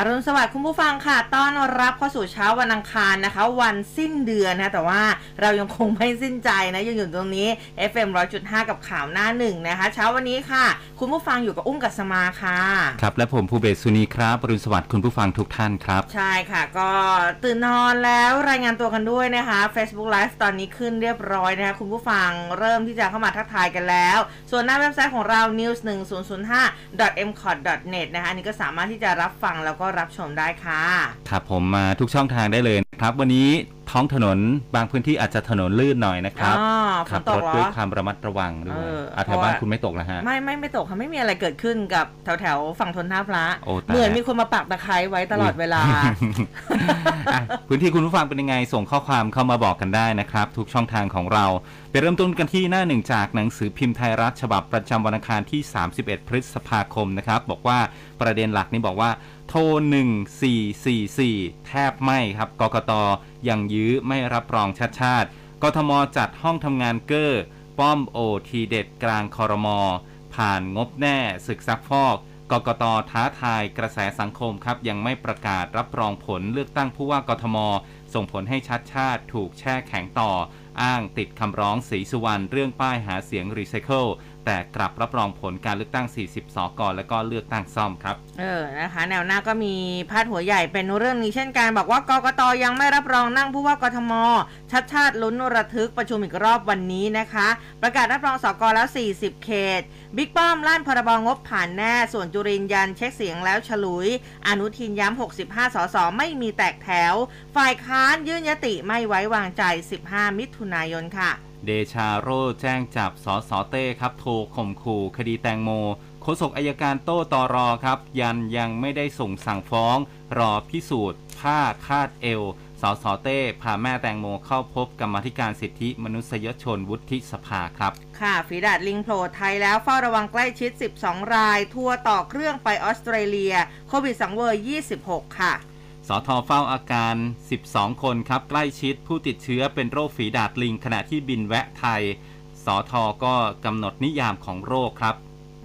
อรุณสวัสดิ์คุณผู้ฟังค่ะ ต้อนรับเข้าสู่เช้าวันอังคารนะคะ วันสิ้นเดือนนะ แต่ว่าเรายังคงไม่สิ้นใจนะยังอยู่ตรงนี้ FM 100.5 กับข่าวหน้าหนึ่งนะคะ เช้าวันนี้ค่ะ คุณผู้ฟังอยู่กับอุ้มกัสมาค่ะ ครับ และผมภูเบศสุนีครับอรุณสวัสดิ์คุณผู้ฟังทุกท่านครับ ใช่ค่ะ ก็ตื่นนอนแล้วรายงานตัวกันด้วยนะคะ Facebook Live ตอนนี้ขึ้นเรียบร้อยนะคะคุณผู้ฟังเริ่มที่จะเข้ามาทักทายกันแล้ว ส่วนหน้าเว็บไซต์ของเรา news 1 0 0 5 m c o t net นะคะอันนี้ก็สามารถที่จะรับฟังแล้วก็รับชมได้ค่ะครับผมมาทุกช่องทางได้เลยนะครับ วันนี้ท้องถนนบางพื้นที่อาจจะถนนลื่นหน่อยนะครับอ๋อฝขันตรกถเหรอด้วยความระมัดระวังด้วยเอออะเพแถราะวบ้านว่าคุณไม่ตกนะฮะ ไม่ไม่ไม่ตกค่ะไม่มีอะไรเกิดขึ้นกับแถวแถวๆฝั่งทนท่าพระโอ้ตายเหมือนมีคนมาปักตะไคร้ไว้ตลอดเวลาอะพื้นที่คุณผู้ฟังเป็นยังไงส่งข้อความเข้ามาบอกกันได้นะครับ ทุกช่องทางของเรา ไปเริ่มต้นกันที่หน้าหนึ่งจากหนังสือพิมพ์ไทยรัฐฉบับประจำวันอังคารที่ 31 พฤษภาคมนะครับบอกว่าประเด็นหลักนี่บอกว่า โทร 1444 แทบไม่ครับกกตยังยื้อไม่รับรองชัชชาติ กทมจัดห้องทำงานเกอร์ป้อมโอทีเด็ดกลางคอรมอ ผ่านงบแน่ศึกซักฟอก กกตท้าทายกระแสสังคมครับ ยังไม่ประกาศรับรองผลเลือกตั้งผู้ว่ากทม ส่งผลให้ชัชชาติถูกแช่แข็งต่อ อ้างติดคำร้องศรีสุวรรณเรื่องป้ายหาเสียงรีไซเคิล แต่กลับรับรองผลการเลือกตั้ง 40 สก และก็เลือกตั้งซ่อมครับ เออ นะคะ แนวหน้าก็มีพาดหัวใหญ่เป็นเรื่องนี้เช่นกัน บอกว่ากกตยังไม่รับรองนั่งผู้ว่ากทม ชัดชาติลุ้นระทึกประชุมอีกรอบวันนี้นะคะ ประกาศรับรองสกแล้ว 40 เขต บิ๊กป้อมลั่นพรบงบผ่านแน่ ส่วนจุรินยันเช็คเสียงแล้วฉลุย อนุทินย้ำ 65 สส ไม่มีแตกแถว ฝ่ายค้านยื่นยติไม่ไว้วางใจ 15 มิถุนายนค่ะ เดชาโรแจ้งจับสสเต้ครับโทรข่มขู่คดีแตงโมโฆษกอายการโต้ตอรอครับ ยันยังไม่ได้ส่งสั่งฟ้อง รอพิสูจน์ผ้าคาดเอวสสเต้พาแม่แตงโมเข้าพบกรรมธิการสิทธิมนุษยชนวุฒิสภาครับ ค่ะฝีดาดลิงโผล่ไทยแล้วเฝ้าระวังใกล้ชิด 12 ราย ทัวร์ต่อเครื่องไปออสเตรเลีย โควิดสังเวย26 ค่ะ สทเฝ้าอาการ 12 คนครับ ใกล้ชิดผู้ติดเชื้อเป็นโรคฝีดาดลิง ขณะที่บินแวะไทย สทก็กำหนดนิยามของโรคครับ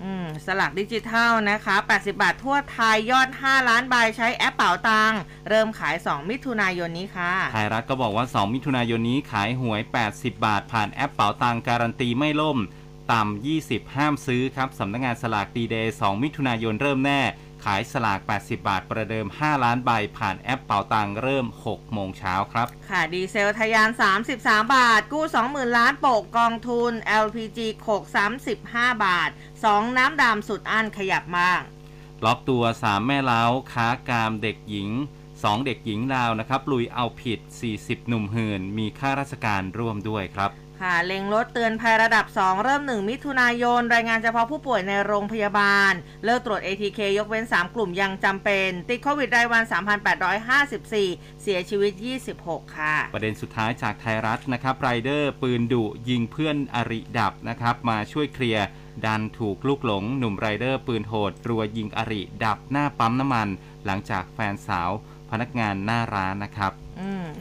อืมสลักดิจิทัลนะคะ 80 บาททั่วไทยยอด 5 ล้านใบใช้แอปเป๋าตังค์เริ่มขาย 2 มิถุนายนนี้ค่ะ ไทยรัฐก็บอกว่า 2 มิถุนายนนี้ขายหวย 80 บาท ผ่านแอปเป๋าตังการันตีไม่ล่ม ต่ำ 20 ห้ามซื้อครับ สำนักงานสลากดีเดย์ 2 มิถุนายนเริ่มแน่ ขายสลาก 80 บาท ประเดิม 5 ล้านใบ ผ่านแอปเป๋าตังเริ่ม 6 โมงเช้าครับ ค่ะ ดีเซลทะยาน 33 บาท กู้ 20,000 ล้านโปกกองทุน LPG โขก35 บาท 2 น้ำดำสุดอันขยับมาก ล็อกตัว 3 แม่เล้า ค้ากามเด็กหญิง 2 เด็กหญิงลาวนะครับ ลุยเอาผิด 40 หนุ่มหื่น มีข้าราชการร่วมด้วยครับ ค่ะเล็งลดเตือนภัยระดับ 2 เริ่ม 1 มิถุนายน รายงานเฉพาะผู้ป่วยในโรงพยาบาล เลิกตรวจ ATK ยกเว้น 3 กลุ่มยังจำเป็น ติดโควิดรายวัน 3,854 เสียชีวิต 26 ค่ะ ประเด็นสุดท้ายจากไทยรัฐนะครับไรเดอร์ปืนดุยิงเพื่อนอริดับนะครับมาช่วยเคลียร์ดันถูกลูกหลง หนุ่มไรเดอร์ปืนโหด รัวยิงอริดับหน้าปั๊มน้ำมัน หลังจากแฟนสาวพนักงานหน้าร้านนะครับ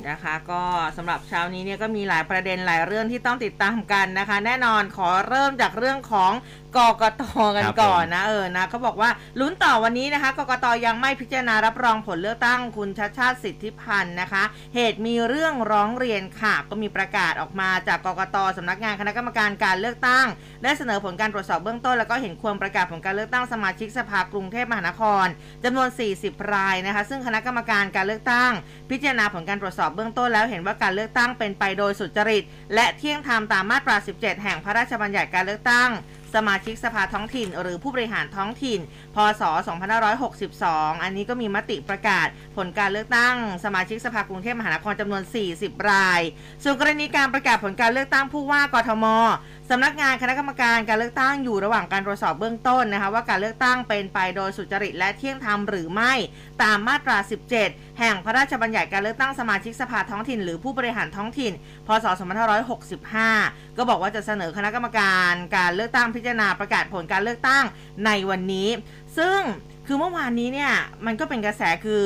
นะคะ ก็สำหรับเช้านี้เนี่ยก็มีหลายประเด็นหลายเรื่องที่ต้องติดตามกันนะคะ แน่นอนขอเริ่มจากเรื่องของ กกตกันครับก่อนผมนะเออนะเขาบอกว่าลุ้นต่อวันนี้นะคะ กกตยังไม่พิจารณารับรองผลเลือกตั้งคุณชัดชาติสิทธิพันธ์นะคะ เหตุมีเรื่องร้องเรียนค่ะ ก็มีประกาศออกมาจากกกตสำนักงานคณะกรรมการการเลือกตั้ง ได้เสนอผลการตรวจสอบเบื้องต้น แล้วก็เห็นควรประกาศผลการเลือกตั้งสมาชิกสภากรุงเทพมหานครจำนวน 40 รายนะคะ ซึ่งคณะกรรมการการเลือกตั้ง พิจารณาผลการตรวจสอบเบื้องต้น แล้วเห็นว่าการเลือกตั้งเป็นไปโดยสุจริต และเที่ยงธรรมตามมาตรา 17 แห่งพระราชบัญญัติการเลือกตั้ง สมาชิกสภาท้องถิ่น หรือผู้บริหารท้องถิ่น พศ 2562 อันนี้ก็มีมติประกาศผลการเลือกตั้ง สมาชิกสภากรุงเทพมหานครจำนวน 40 ราย ส่วนกรณีการประกาศผลการเลือกตั้งผู้ว่ากทม สำนักงานคณะกรรมการการเลือกตั้งอยู่ระหว่างการตรวจสอบเบื้องต้นนะคะว่าการเลือกตั้งเป็นไปโดยสุจริตและเที่ยงธรรมหรือไม่ตามมาตรา 17 แห่งพระราชบัญญัติการเลือกตั้งสมาชิกสภาท้องถิ่น หรือผู้บริหารท้องถิ่น พศ 2565 ก็บอกว่าจะเสนอคณะกรรมการการเลือกตั้งพิจารณาประกาศผลการเลือกตั้งในวันนี้ ซึ่งคือเมื่อวานนี้เนี่ยมันก็เป็นกระแสคือ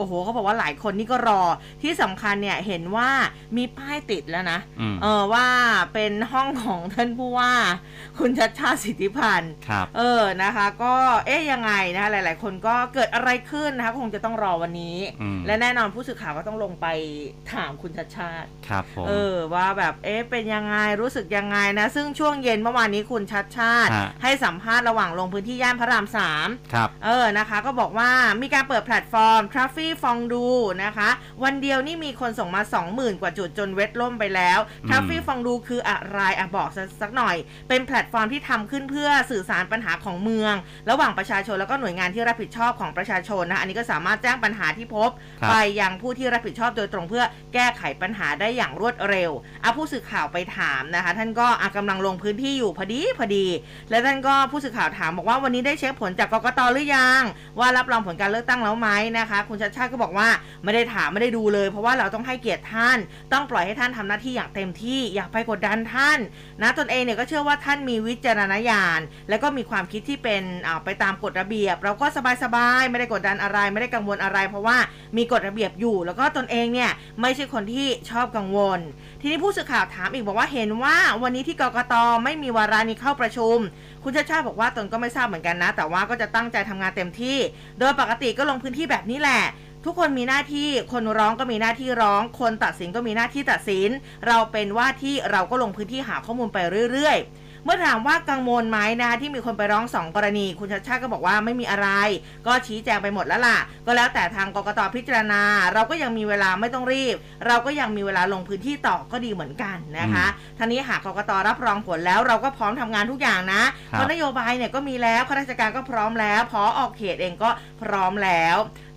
อ้โหเขาบอกว่าหลายคนนี่ก็รอที่สำคัญเนี่ยเห็นว่ามีป้ายติดแล้วนะอืมเออว่าเป็นห้องของท่านผู้ว่า คุณชัดชาติสิทธิพันธ์ครับเออนะคะ ก็เอ๊ยยังไงนะคะหลาย ๆ คนก็เกิดอะไรขึ้นนะคะคงจะต้องรอวันนี้อืมและแน่นอนผู้สื่อข่าวก็ต้องลงไปถามคุณชัชชาติครับผมเออว่าแบบเอ๊ะเป็นยังไงรู้สึกยังไงนะ ซึ่งช่วงเย็นเมื่อวานนี้คุณชัชชาติฮะให้สัมภาษณ์ระหว่างลงพื้นที่ย่านพระรามสามครับเออนะคะ ก็บอกว่ามีการเปิดแพลตฟอร์ม Traffy Fondue นะคะ วันเดียวนี่มีคนส่งมา 20,000 กว่าจุดจนเว็บล่มไปแล้ว t r a f f y ฟองดูคืออะไรอะบอกสักสักหน่อย เป็นแพลตฟอร์มที่ทำขึ้นเพื่อสื่อสารปัญหาของเมือง ระหว่างประชาชนแล้วก็หน่วยงานที่รับผิดชอบของประชาชนนะอันนี้ก็สามารถแจ้งปัญหาที่พบครับไปยังผู้ที่รับผิดชอบโดยตรงเพื่อแก้ไขปัญหาได้อย่างรวดเร็วเอาผู้สื่อข่าวไปถามนะคะ ท่านก็อะกำลังลงพื้นที่อยู่พอดีพอดี และท่านก็ผู้สื่อข่าวถามบอกว่าวันนี้ได้เช็คผลจากกกตหรือยัง ว่ารับรองผลการเลือกตั้งแล้วไหมนะคะ คุณชัดชาติก็บอกว่าไม่ได้ถามไม่ได้ดูเลย เพราะว่าเราต้องให้เกียรติท่าน ต้องปล่อยให้ท่านทำหน้าที่อย่างเต็มที่อยากไปกดดันท่าน นะตนเองเนี่ยก็เชื่อว่าท่านมีวิจารณญาณ และก็มีความคิดที่เป็นไปตามกฎระเบียบ เราก็สบายๆไม่ได้กดดันอะไร ไม่ได้กังวลอะไร เพราะว่ามีกฎระเบียบอยู่ แล้วก็ตนเองเนี่ยไม่ใช่คนที่ชอบกังวล ทีนี้ผู้สื่อข่าวถามอีกบอกว่าเห็นว่าวันนี้ที่กกตไม่มีวาระนี้เข้าประชุม คุณชาชาบอกว่าตนก็ไม่ทราบเหมือนกันนะ แต่ว่าก็จะตั้งใจทำงานเต็มที่ โดยปกติก็ลงพื้นที่แบบนี้แหละ ทุกคนมีหน้าที่คนร้องก็มีหน้าที่ร้อง คนตัดสินก็มีหน้าที่ตัดสิน เราเป็นว่าที่เราก็ลงพื้นที่หาข้อมูลไปเรื่อยๆ เมื่อถามว่ากังวลไหมนะคะที่มีคนไปร้องสองกรณี คุณชาติชาติก็บอกว่าไม่มีอะไร ก็ชี้แจงไปหมดแล้วล่ะ ก็แล้วแต่ทางกกตพิจารณา เราก็ยังมีเวลาไม่ต้องรีบ เราก็ยังมีเวลาลงพื้นที่ต่อก็ดีเหมือนกันนะคะท่านี้หากกกตรับรองผลแล้วเราก็พร้อมทำงานทุกอย่างนะคเพรับราะนโยบายเนี่ยก็มีแล้วข้าราชการก็พร้อมแล้วพอออกเขตเองก็พร้อมแล้ว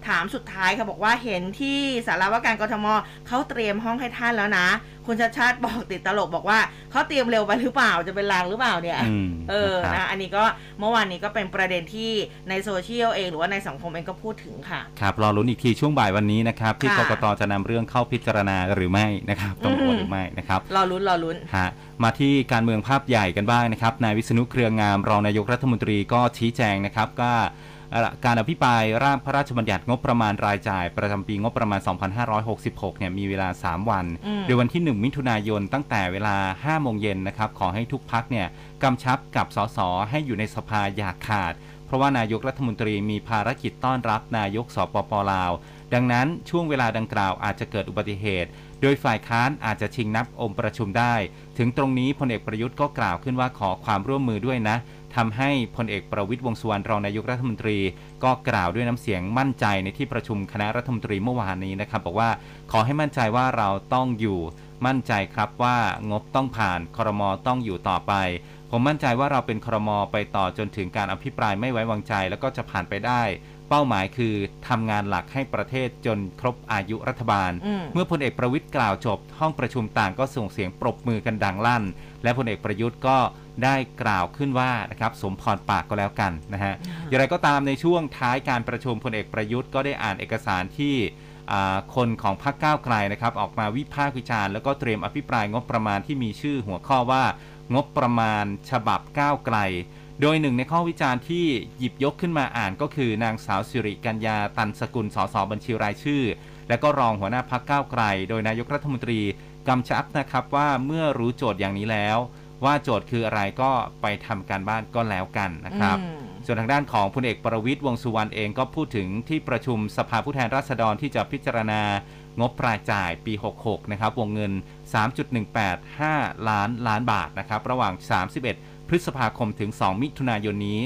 ถามสุดท้ายค่ะบอกว่าเห็นที่สารวการกทมเขาเตรียมห้องให้ท่านแล้วนะ คุณชัชชาติบอกติดตลกบอกว่าเขาเตรียมเร็วไปหรือเปล่าจะเป็นลางหรือเปล่าเนี่ยอืมเออนะครับนะอันนี้ก็เมื่อวานนี้ก็เป็นประเด็นที่ในโซเชียลเองหรือว่าในสังคมเองก็พูดถึงค่ะครับรอลุ้นอีกทีช่วงบ่ายวันนี้นะครับที่ค่ะกกตจะนำเรื่องเข้าพิจารณาหรือไม่นะครับต้องโหวตหรือไม่นะครับรอลุ้นรอลุ้นฮะมาที่การเมืองภาพใหญ่กันบ้างนะครับนายวิษณุเครืองามรองนายกรัฐมนตรีก็ชี้แจงนะครับก็เอ่อ การอภิปรายร่างพระราชบัญญัติงบประมาณรายจ่าย ประจำปีงบประมาณ 2566 เนี่ยมีเวลา 3 วันอืมโดยวันที่ 1 มิถุนายนตั้งแต่เวลา 5 โมงเย็นนะครับ ขอให้ทุกพักเนี่ยกำชับกับสสให้อยู่ในสภาอย่าขาด เพราะว่านายกรัฐมนตรีมีภารกิจต้อนรับนายกสปปลาว ดังนั้นช่วงเวลาดังกล่าวอาจจะเกิดอุบัติเหตุโดยฝ่ายค้านอาจจะชิงนับองค์ประชุมได้ ถึงตรงนี้พลเอกประยุทธ์ก็กล่าวขึ้นว่าขอความร่วมมือด้วยนะ ทำให้พลเอกประวิตยวงสุวรรณรองนายกรัฐมนตรี ก็กล่าวด้วยน้ำเสียงมั่นใจในที่ประชุมคณะรัฐมนตรีเมื่อวานนี้นะครับบอกว่าขอให้มั่นใจว่าเราต้องอยู่มั่นใจครับว่างบต้องผ่านครมต้องอยู่ต่อไป ผมมั่นใจว่าเราเป็นครมไปต่อจนถึงการอภิปรายไม่ไว้วางใจ แล้วก็จะผ่านไปได้ เป้าหมายคือทำงานหลักให้ประเทศจนครบอายุรัฐบาลมเมื่อพลเอกประวิตยกล่าวจบ ห้องประชุมต่างก็ส่งเสียงปรบมือกันดังลั่น และพลเอกประยุทธ์ก็ ได้กล่าวขึ้นว่านะครับสมพรปากก็แล้วกันนะฮะอย่างไรก็ตามในช่วงท้ายการประชุมพลเอกประยุทธ์ก็ได้อ่านเอกสารที่อ่าคนของพรรคก้าวไกลนะครับออกมาวิพากษ์วิจารณ์แล้วก็เตรียมอภิปรายงบประมาณที่มีชื่อหัวข้อว่างบประมาณฉบับก้าวไกล โดยหนึ่งในข้อวิจารณ์ที่หยิบยกขึ้นมาอ่านก็คือนางสาวสิริกัญญาตันสกุลสสบัญชีรายชื่อ และก็รองหัวหน้าพักก้าวไกล โดยนายกรัฐมนตรีกำชับนะครับว่าเมื่อรู้โจทย์อย่างนี้แล้ว ว่าโจทย์คืออะไรก็ไปทำการบ้านก็แล้วกันนะครับอืมส่วนทางด้านของพลเอกประวิตยวงษ์สุวรรณเองก็พูดถึงที่ประชุมสภาผู้แทนราษฎรที่จะพิจารณางบรายจ่ายปี 66 นะครับ วงเงิน 3.185 ล้านล้านบาทนะครับ ระหว่าง 31 พฤษภาคมถึง 2 มิถุนายนนี้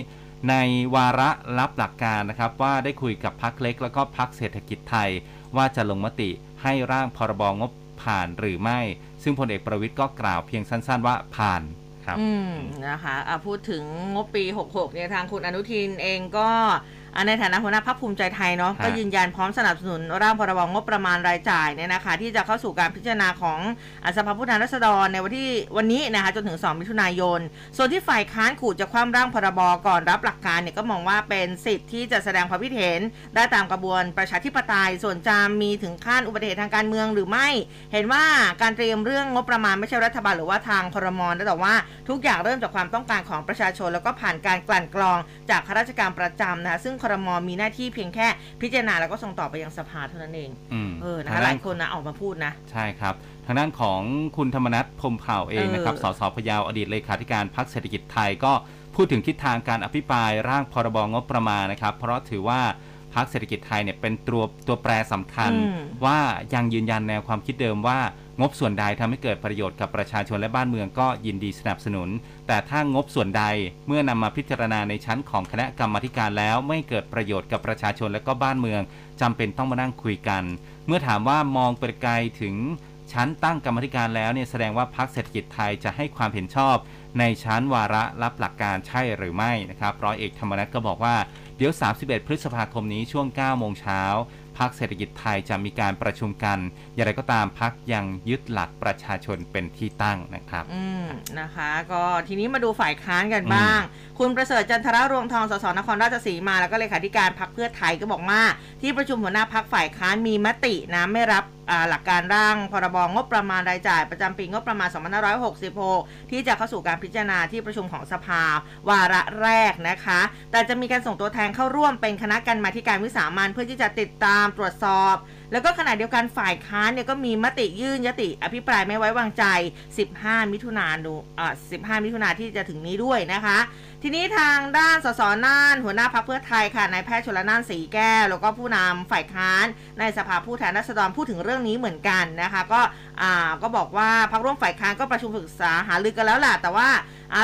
ในวาระรับหลักการนะครับ ว่าได้คุยกับพักเล็ก แล้วก็พักเศรษฐกิจไทย ว่าจะลงมติให้ร่างพรบงบ ผ่านหรือไม่ ซึ่งพลเอกประวิทย์ก็กล่าวเพียงสั้น ๆ ว่าผ่านครับอืมนะคะอะพูดถึงงบปี 66เนี่ยทางคุณอนุทินเองก็ในฐานะหัวหน้าพักภูมิใจไทยเนาะฮะก็ยืนยันพร้อมสนับสนุนร่างพรบงบประมาณรายจ่ายเนี่ยนะคะ ที่จะเข้าสู่การพิจารณาของอะสภาผู้แทนราษฎรในวันที่วันนี้นะคะจนถึง 2 มิถุนายน ส่วนที่ฝ่ายค้านขู่จะคว่ำร่างพรบก่อนรับหลักการเนี่ยก็มองว่าเป็นสิทธิ์ที่จะแสดงความคิดเห็น ได้ตามกระบวนประชาธิปไตยส่วนจะมีถึงขั้นอุบัติเหตุทางการเมืองหรือไม่ เห็นว่าการเตรียมเรื่องงบประมาณไม่ใช่รัฐบาลหรือว่าทางครมนะแต่ว่าทุกอย่างเริ่มจากความต้องการของประชาชน แล้วก็ผ่านการกลั่นกรองจากข้าราชการประจำนะคะซึ่งครมมีหน้าที่เพียงแค่พิจารณาแล้วก็ส่งต่อไปยังสภาเท่านั้นเองอืมเออนะทาคะงหด้าลานยคนนะออกมาพูดนะ ใช่ครับ ทางด้านของคุณธรรมนัฐพรหมเผ่าเองนะครับเออสสพะเยาวอดีตเลขาธิการพรรคเศรษฐกิจไทยก็พูดถึงทิศทางการอภิปรายร่างพรบงบประมาณนะครับ เพราะถือว่าพรรคเศรษฐกิจไทยเนี่ยเป็นตัวตัวแปรสำคัญอืมว่ายังยืนยันแนวความคิดเดิมว่างบส่วนใดทำให้เกิดประโยชน์กับประชาชนและบ้านเมืองก็ยินดีสนับสนุน แต่ถ้างบส่วนใดเมื่อนำมาพิจารณาในชั้นของคณะกรรมาการแล้วไม่เกิดประโยชน์กับประชาชนและก็บ้านเมืองจำเป็นต้องมานั่งคุยกัน เมื่อถามว่ามองไปไกลถึงชั้นตั้งกรรมธิการแล้วเนี่ยแสดงว่าพรรคเศรษฐกิจไทยจะให้ความเห็นชอบ ในชั้นวาระรับหลักการใช่หรือไม่นะครับร้อยเอกธรรมนัฐก็บอกว่าเดี๋ยว 31 พฤษภาคมนี้ช่วง 9 โมงเช้า พรรคเศรษฐกิจไทยจะมีการประชุมกัน อย่างไรก็ตามพรรคยังยึดหลักประชาชนเป็นที่ตั้งนะครับ อืมนะคะ ก็ทีนี้มาดูฝ่ายค้านกันบ้าง คุณประเสริฐจันทรรวงทองสสนครราชสีมาแล้วก็เลขาธิการพักเพื่อไทยก็บอกว่า ที่ประชุมหัวหน้าพักฝ่ายค้านมีมตินะไม่รับอ่า หลักการร่างพรบงบประมาณรายจ่ายประจำปีงบประมาณ 2566 ที่จะเข้าสู่การพิจารณาที่ประชุมของสภาวาระแรกนะคะ แต่จะมีการส่งตัวแทนเข้าร่วมเป็นคณะกรรมาธิการวิสามันเพื่อที่จะติดตามตรวจสอบแล้วก็ขณะเดียวกันฝ่ายค้านเนี่ยก็มีมติยื่นยติ อภิปรายไม่ไว้วางใจ 15 มิถุนายนอ่า15 มิถุนายนที่จะถึงนี้ด้วยนะคะ ทีนี้ทางด้านสสน่าน หัวหน้าพรรคเพื่อไทยค่ะนายแพทย์ชลน่านสีแก้ว แล้วก็ผู้นำฝ่ายค้านในสภาผู้แทนราษฎรพูดถึงเรื่องนี้เหมือนกันนะคะ ก็ อ่าก็บอกว่าพักร่วมฝ่ายค้านก็ประชุมปรึกษาหารือกันแล้วแหละแต่ว่า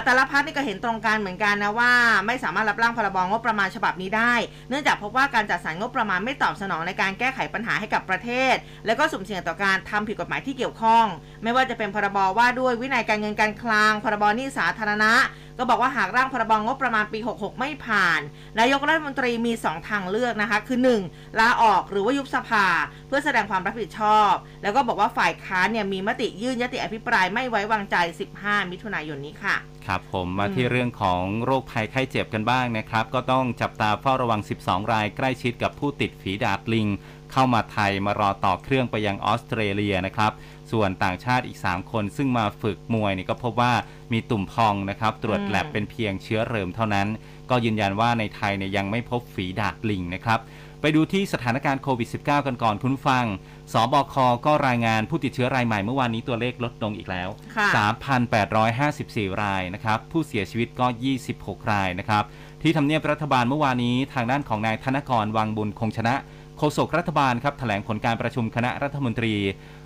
แต่ละพักนี่ก็เห็นตรงกันเหมือนกันนะว่า ไม่สามารถรับร่างพรบงบประมาณฉบับนี้ได้ เนื่องจากพบว่าการจัดสรรงบประมาณไม่ตอบสนองในการแก้ไขปัญหาให้กับประเทศ และก็สุ่มเสี่ยงต่อการทำผิดกฎหมายที่เกี่ยวข้อง ไม่ว่าจะเป็นพรบว่าด้วยวินัยการเงินการคลังพรบหนี้สาธารณะก็บอกว่าหากร่างพรบงบประมาณปี 66 ไม่ผ่าน นายกรัฐมนตรีมี 2 ทางเลือกนะคะ คือ 1. ลาออกหรือว่ายุบสภา เพื่อแสดงความรับผิดชอบ แล้วก็บอกว่าฝ่ายค้านเนี่ยมีมติยื่นยติอภิปรายไม่ไว้วางใจ 15 มิถุนายนนี้ค่ะครับผมมาที่อืมเรื่องของโรคภัยไข้เจ็บกันบ้างนะครับ ก็ต้องจับตาเฝ้าระวัง 12 รายใกล้ชิดกับผู้ติดฝีดาดลิง เข้ามาไทยมารอต่อเครื่องไปยังออสเตรเลียนะครับ ส่วนต่างชาติอีก 3 คน ซึ่งมาฝึกมวยเนี่ยก็พบว่ามีตุ่มพองนะครับ ตรวจอืมแลบเป็นเพียงเชื้อเริมเท่านั้น ก็ยืนยันว่าในไทยเนี่ยยังไม่พบฝีดาดลิงนะครับไปดูที่สถานการณ์โควิด -19 กันก่อนคุณผู้ฟัง สบค ก็รายงานผู้ติดเชื้อรายใหม่เมื่อวานนี้ตัวเลขลดลงอีกแล้วค่ะ3,854 รายนะครับ ผู้เสียชีวิตก็ 26 รายนะครับ ที่ทำเนียบรัฐบาลเมื่อวานนี้ทางด้านของนายธนกรวังบุญคงชนะโฆษกรัฐบาลครับแถลงผลการประชุมคณะรัฐมนตรี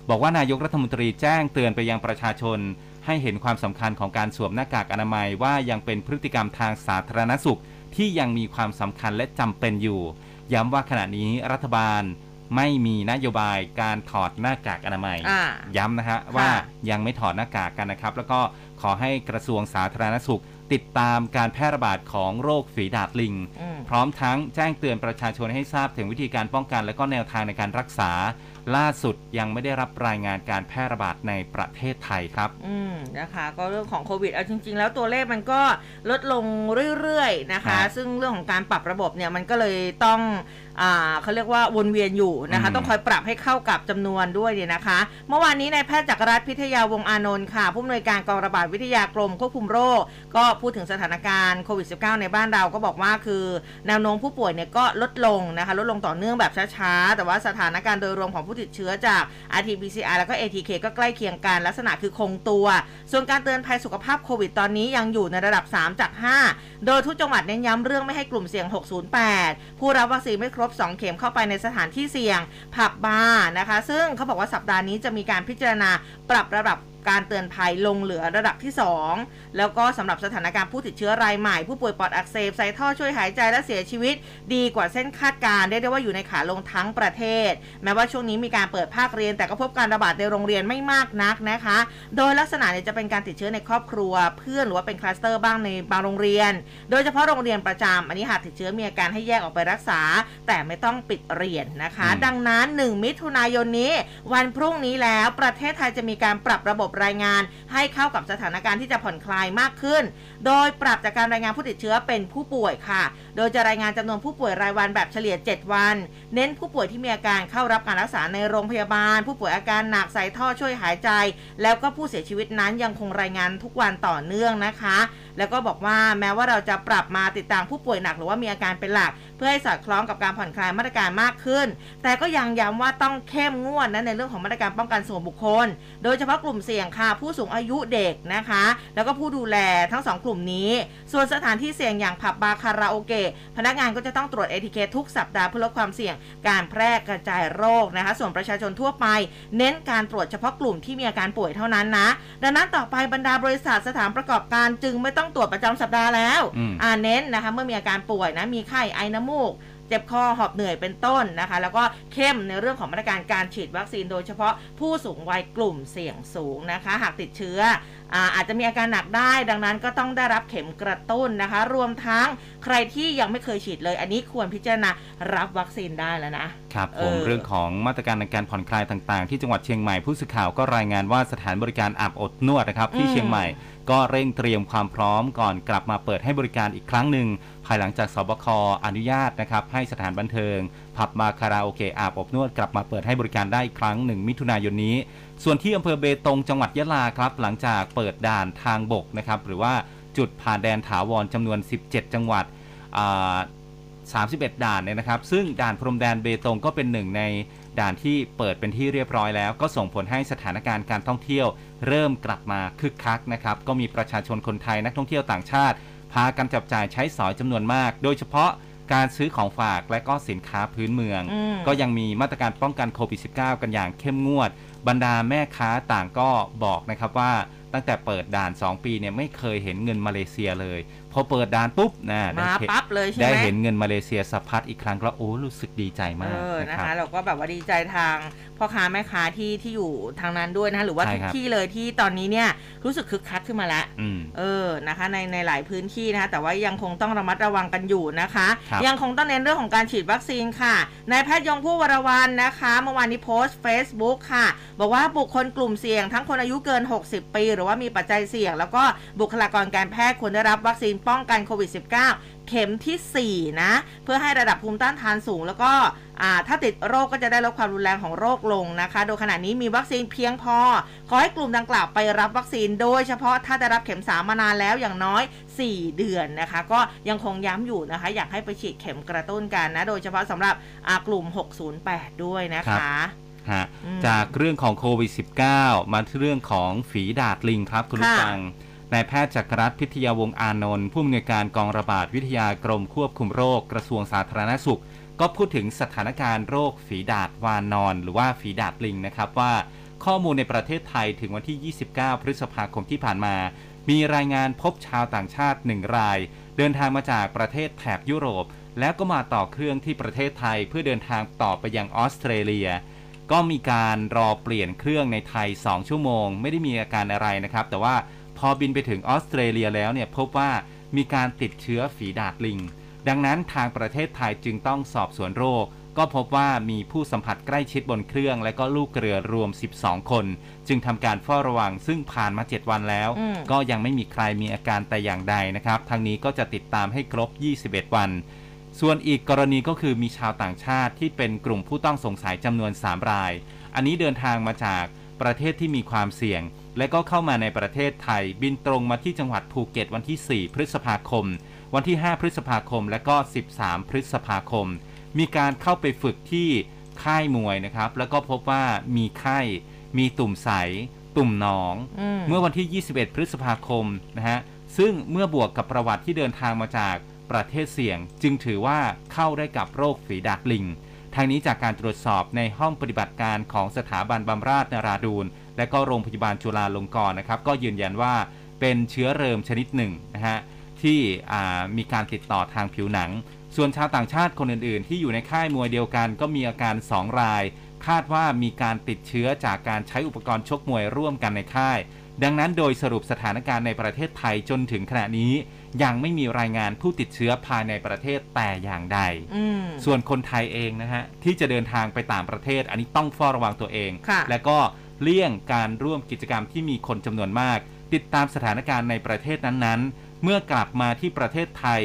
บอกว่านายกรัฐมนตรีแจ้งเตือนไปยังประชาชน ให้เห็นความสำคัญของการสวมหน้ากากอนามัยว่ายังเป็นพฤติกรรมทางสาธารณสุข ที่ยังมีความสำคัญและจำเป็นอยู่ ย้ำว่าขณะนี้รัฐบาลไม่มีนโยบายการถอดหน้ากากอนามัยอ่าย้ำนะฮะว่ายังไม่ถอดหน้ากากกันนะครับ แล้วก็ขอให้กระทรวงสาธารณสุข ติดตามการแพร่ระบาดของโรคฝีดาดลิงอืมพร้อมทั้งแจ้งเตือนประชาชนให้ทราบถึงวิธีการป้องกัน และก็แนวทางในการรักษา ล่าสุดยังไม่ได้รับรายงานการแพร่ระบาดในประเทศไทยครับ อืมนะคะ ก็เรื่องของโควิดเอาจริง ๆ แล้วตัวเลขมันก็ลดลงเรื่อยๆนะคะครับซึ่งเรื่องของการปรับระบบเนี่ยมันก็เลยต้องอ่าเขาเรียกว่าวนเวียนอยู่นะคะอืมต้องคอยปรับให้เข้ากับจำนวนด้วยเนี่ยนะคะ เมื่อวานนี้นายแพทย์จักรรัฐพิทยาวงศ์อานนท์ค่ะ ผู้อำนวยการกองระบาดวิทยากรมควบคุมโรค ก็พูดถึงสถานการณ์โควิด -19 ในบ้านเราก็บอกว่าคือแนวโน้มผู้ป่วยเนี่ยก็ลดลงนะคะ ลดลงต่อเนื่องแบบช้าๆแต่ว่าสถานการณ์โดยรวมของผู้ติดเชื้อจาก RT-PCR แล้วก็ ATK ก็ใกล้เคียงกันลักษณะคือคงตัว ส่วนการเตือนภัยสุขภาพโควิดตอนนี้ยังอยู่ในระดับ 3 จาก 5 โดยทุกจังหวัดเน้นย้ำเรื่องไม่ให้กลุ่มเสี่ยง 608 ผู้รับวัคซีนไม่ครบ 2 เข็มเข้าไปในสถานที่เสี่ยงผับบาร์นะคะ ซึ่งเขาบอกว่าสัปดาห์นี้จะมีการพิจารณาปรับระดับ การเตือนภัยลงเหลือระดับที่ 2 แล้วก็สำหรับสถานการณ์ผู้ติดเชื้อรายใหม่ ผู้ป่วยปอดอักเสบใส่ท่อช่วยหายใจและเสียชีวิต ดีกว่าเส้นคาดการณ์ได้ได้ว่าอยู่ในขาลงทั้งประเทศ แม้ว่าช่วงนี้มีการเปิดภาคเรียน แต่ก็พบการระบาดในโรงเรียนไม่มากนักนะคะ โดยลักษณะเนี่ยจะเป็นการติดเชื้อในครอบครัว เพื่อนหรือว่าเป็นคลัสเตอร์บ้างในบางโรงเรียน โดยเฉพาะโรงเรียนประจำอันนี้หากติดเชื้อมีอาการให้แยกออกไปรักษา แต่ไม่ต้องปิดเรียนนะคะอืมดังนั้น 1 มิถุนายนนี้ วันพรุ่งนี้แล้วประเทศไทยจะมีการปรับระบบรายงานให้เข้ากับสถานการณ์ที่จะผ่อนคลายมากขึ้น โดยปรับจากการรายงานผู้ติดเชื้อเป็นผู้ป่วยค่ะ โดยจะรายงานจำนวนผู้ป่วยรายวันแบบเฉลี่ย 7 วัน เน้นผู้ป่วยที่มีอาการเข้ารับการรักษาในโรงพยาบาล ผู้ป่วยอาการหนักใส่ท่อช่วยหายใจ แล้วก็ผู้เสียชีวิตนั้นยังคงรายงานทุกวันต่อเนื่องนะคะ แล้วก็บอกว่าแม้ว่าเราจะปรับมาติดตามผู้ป่วยหนักหรือว่ามีอาการเป็นหลัก เพื่อให้สอดคล้องกับการผ่อนคลายมาตรการมากขึ้น แต่ก็ยังย้ำว่าต้องเข้มงวดนะในเรื่องของมาตรการป้องกันส่วนบุคคล โดยเฉพาะกลุ่มเสี่ยงค่ะ ผู้สูงอายุเด็กนะคะ แล้วก็ผู้ดูแลทั้งสองกลุ่มนี้ ส่วนสถานที่เสี่ยงอย่างผับบาร์คาราโอเกะพนักงานก็จะต้องตรวจ ATK ทุกสัปดาห์เพื่อลดความเสี่ยงการแพร่กระจายโรคนะคะ ส่วนประชาชนทั่วไป เน้นการตรวจเฉพาะกลุ่มที่มีอาการป่วยเท่านั้นนะ ดังนั้นต่อไปบรรดาบริษัทสถานประกอบการจึงไม่ต้องตรวจประจำสัปดาห์แล้วอืมอ่าเน้นนะคะเมื่อมีอาการป่วยนะมีไข้ไอน้ำมูก เจ็บคอหอบเหนื่อยเป็นต้นนะคะ แล้วก็เข้มในเรื่องของมาตรการการฉีดวัคซีนโดยเฉพาะผู้สูงวัยกลุ่มเสี่ยงสูงนะคะ หากติดเชื้ออาอาจจะมีอาการหนักได้ ดังนั้นก็ต้องได้รับเข็มกระตุ้นนะคะ รวมทั้งใครที่ยังไม่เคยฉีดเลย อันนี้ควรพิจารณารับวัคซีนได้แล้วนะครับผมเออเรื่องของมาตรการในการผ่อนคลายต่างๆ ที่จังหวัดเชียงใหม่ผู้สื่อข่าวก็รายงานว่าสถานบริการอาบอบนวดนะครับที่อืมเชียงใหม่ก็เร่งเตรียมความพร้อมก่อนกลับมาเปิดให้บริการอีกครั้งหนึ่ง ภายหลังจากสบคอนุญาตนะครับให้สถานบันเทิง ผับบาคาราโอเกะอาบอบนวดกลับมาเปิดให้บริการได้อีกครั้งหนึ่งมิถุนายนนี้ ส่วนที่อำเภอเบตงจังหวัดยะลาครับ หลังจากเปิดด่านทางบกนะครับหรือว่าจุดผ่านแดนถาวรจำนวน 17 จังหวัด31 ด่านเนี่ยนะครับ ซึ่งด่านพรมแดนเบตงก็เป็นหนึ่งในด่านที่เปิดเป็นที่เรียบร้อยแล้ว ก็ส่งผลให้สถานการณ์การท่องเที่ยว เริ่มกลับมาคึกคักนะครับ ก็มีประชาชนคนไทยนักท่องเที่ยวต่างชาติ พากันจับจ่ายใช้สอยจำนวนมาก โดยเฉพาะการซื้อของฝากและก็สินค้าพื้นเมืองอืมก็ยังมีมาตรการป้องกันโควิด -19 กันอย่างเข้มงวด บรรดาแม่ค้าต่างก็บอกนะครับว่าตั้งแต่เปิดด่าน 2 ปีเนี่ยไม่เคยเห็นเงินมาเลเซียเลยพอเปิดด่านปุ๊บนะได้มาเห็นปั๊บเลยใช่ไหมได้เห็นเงินมาเลเซียสะพัดอีกครั้งก็โอ้รู้สึกดีใจเอมากอนะนะครัคะบเราก็แบบว่าดีใจทางพ่อค้าแม่ค้าที่ที่อยู่ทางนั้นด้วยนะคะหรือว่าใช่ทุกครับที่เลยที่ตอนนี้เนี่ยรู้สึกคึกคักขึ้นมาแล้วอืมเออนะคะ ในในหลายพื้นที่นะคะแต่ว่ายังคงต้องระมัดระวังกันอยู่นะคะครับยังคงต้องเน้นเรื่องของการฉีดวัคซีนค่ะนายแพทย์ยงผู้วรวันนะคะเมื่อวานนี้โพสต์ Facebook ค่ะ บอกว่าบุคคลกลุ่มเสี่ยง ทั้งคนอายุเกิน 60 ปี หรือว่ามีปัจจัยเสี่ยง แล้วก็บุคลากรการแพทย์ควรได้รับวัคซีนป้องกันโควิด -19 เข็มทีสี่ 4 นะ เพื่อให้ระดับภูมิต้านทานสูง แล้วก็อ่าถ้าติดโรคก็จะได้ลดความรุนแรงของโรคลงนะคะ โดยขณะนี้มีวัคซีนเพียงพอ ขอให้กลุ่มดังกล่าวไปรับวัคซีน โดยเฉพาะถ้าได้รับเข็ม 3 มานานแล้วอย่างน้อย 4 เดือนนะคะ ก็ยังคงย้ำอยู่นะคะ อยากให้ไปฉีดเข็มกระตุ้นกันนะ โดยเฉพาะสำหรับอ่ากลุ่ม 608 ด้วยนะคะฮะอืมจากเรื่องของโควิด -19 มาที่เรื่องของฝีดาดลิงครับคุณผู้ค่ะฟัง นายแพทย์จักรรัฐพิทยาวงอานนท์ผู้อำนวยการกองระบาดวิทยากรมควบคุมโรคกระทรวงสาธารณสุข ก็พูดถึงสถานการณ์โรคฝีดาดวานอน หรือว่าฝีดาดลิงนะครับว่า ข้อมูลในประเทศไทยถึงวันที่ 29 พฤษภาคมที่ผ่านมา มีรายงานพบชาวต่างชาติหนึ่งราย เดินทางมาจากประเทศแถบยุโรป แล้วก็มาต่อเครื่องที่ประเทศไทยเพื่อเดินทางต่อไปยังออสเตรเลียก็มีการรอเปลี่ยนเครื่องในไทย 2 ชั่วโมง ไม่ได้มีอาการอะไรนะครับ แต่ว่า พอบินไปถึงออสเตรเลียแล้วเนี่ยพบว่ามีการติดเชื้อฝีดาดลิง ดังนั้นทางประเทศไทยจึงต้องสอบสวนโรค ก็พบว่ามีผู้สัมผัสใกล้ชิดบนเครื่อง และก็ลูกเรือรวม 12 คน จึงทำการเฝ้าระวังซึ่งผ่านมา 7 วันแล้วอืมก็ยังไม่มีใครมีอาการแต่อย่างใดนะครับทางนี้ก็จะติดตามให้ครบ 21 วันส่วนอีกกรณีก็คือมีชาวต่างชาติที่เป็นกลุ่มผู้ต้องสงสัยจำนวน 3 ราย อันนี้เดินทางมาจาก ประเทศที่มีความเสี่ยง และก็เข้ามาในประเทศไทย บินตรงมาที่จังหวัดภูเก็ตวันที่ 4 พฤษภาคม วันที่ 5 พฤษภาคม และก็ 13 พฤษภาคม มีการเข้าไปฝึกที่ค่ายมวยนะครับ แล้วก็พบว่ามีไข้ มีตุ่มใส ตุ่มหนองอืมเมื่อวันที่ 21 พฤษภาคมนะฮะ ซึ่งเมื่อบวกกับประวัติที่เดินทางมาจากประเทศเสี่ยง จึงถือว่าเข้าได้กับโรคฝีดาดลิง ทางนี้จากการตรวจสอบในห้องปฏิบัติการของสถาบันบำราศนาราดูนและก็โรงพยาบาลจุฬาลงกรณ์นะครับ ก็ยืนยันว่าเป็นเชื้อเริมชนิดหนึ่งนะฮะที่มีการติดต่อทางผิวหนัง ส่วนชาวต่างชาติคนอื่น ๆ ที่อยู่ในค่ายมวยเดียวกัน ก็มีอาการ 2 ราย คาดว่ามีการติดเชื้อจากการใช้อุปกรณ์ชกมวยร่วมกันในค่าย ดังนั้นโดยสรุปสถานการณ์ในประเทศไทยจนถึงขณะนี้ ยังไม่มีรายงานผู้ติดเชื้อภายในประเทศแต่อย่างใดอืมส่วนคนไทยเองนะฮะ ที่จะเดินทางไปต่างประเทศ อันนี้ต้องเฝ้าระวังตัวเองค่ะและก็เลี่ยงการร่วมกิจกรรมที่มีคนจำนวนมาก ติดตามสถานการณ์ในประเทศนั้นๆ เมื่อกลับมาที่ประเทศไทย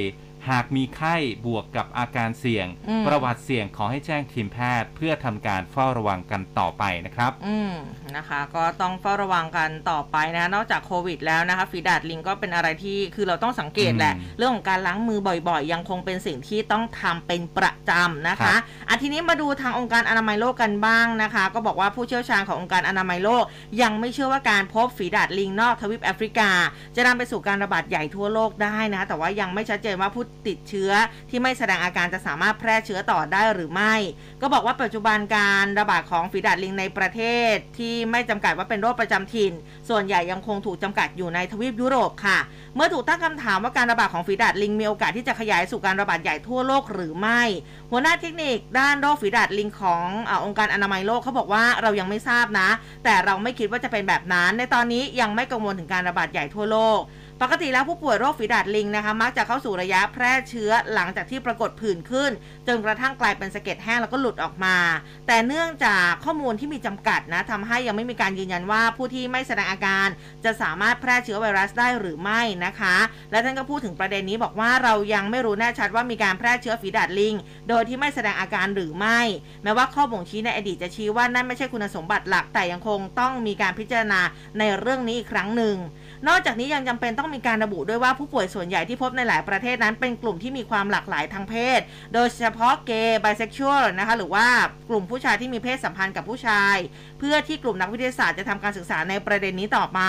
หากมีไข้บวกกับอาการเสี่ยงอืมประวัติเสี่ยงขอให้แจ้งทีมแพทย์ เพื่อทำการเฝ้าระวังกันต่อไปนะครับ อืมนะคะ ก็ต้องเฝ้าระวังกันต่อไปนะนอกจากโควิดแล้วนะคะฝีดาดลิงก็เป็นอะไรที่คือเราต้องสังเกตแหละอืมเรื่องของการล้างมือบ่อยๆ ยังคงเป็นสิ่งที่ต้องทำเป็นประจำนะครัคะบอะทีนี้มาดูทางองค์การอนามัยโลกกันบ้างนะคะ ก็บอกว่าผู้เชี่ยวชาญขององค์การอนามัยโลก ยังไม่เชื่อว่าการพบฝีดาดลิงนอกทวีปแอฟริกา จะนำไปสู่การระบาดใหญ่ทั่วโลกได้นะคะแต่ว่ายังไม่ชัดเจนว่าผู้ติดเชื้อที่ไม่แสดงอาการจะสามารถแพร่เชื้อต่อได้หรือไม่ ก็บอกว่าปัจจุบันการระบาดของฝีดาดลิงในประเทศ ที่ไม่จำกัดว่าเป็นโรคประจำถิ่น ส่วนใหญ่ยังคงถูกจำกัดอยู่ในทวีปยุโรปค่ะ เมื่อถูกตั้งคำถามว่าการระบาดของฝีดาดลิงมีโอกาสที่จะขยายสู่การระบาดใหญ่ทั่วโลกหรือไม่ หัวหน้าเทคนิคด้านโรคฝีดาดลิงของอาองค์การอนามัยโลกเขาบอกว่าเรายังไม่ทราบนะ แต่เราไม่คิดว่าจะเป็นแบบนั้น ในตอนนี้ยังไม่กังวลถึงการระบาดใหญ่ทั่วโลก ปกติแล้วผู้ป่วยโรคฝีดาดลิงนะคะ มักจะเข้าสู่ระยะแพร่เชื้อหลังจากที่ปรากฏผื่นขึ้น จนกระทั่งกลายเป็นสะเก็ดแห้งแล้วก็หลุดออกมา แต่เนื่องจากข้อมูลที่มีจำกัดนะทำให้ยังไม่มีการยืนยันว่าผู้ที่ไม่แสดงอาการ จะสามารถแพร่เชื้อไวรัสได้หรือไม่นะคะ และท่านก็พูดถึงประเด็นนี้บอกว่าเรายังไม่รู้แน่ชัดว่ามีการแพร่เชื้อฝีดาดลิง โดยที่ไม่แสดงอาการหรือไม่ แม้ว่าข้อบ่งชี้ในอดีตจะชี้ว่านั่นไม่ใช่คุณสมบัติหลักแต่ยังคงต้องมีการพิจารณาในเรื่องนี้อีกครั้งหนึ่ง นอกจากนี้ยังจำเป็นต้องมีการระบุด้วยว่าผู้ป่วยส่วนใหญ่ที่พบในหลายประเทศนั้นเป็นกลุ่มที่มีความหลากหลายทางเพศ โดยเฉพาะเกย์ไบเซ็กชวลนะคะหรือว่ากลุ่มผู้ชายที่มีเพศสัมพันธ์กับผู้ชาย เพื่อที่กลุ่มนักวิทยาศาสตร์จะทำการศึกษาในประเด็นนี้ต่อไป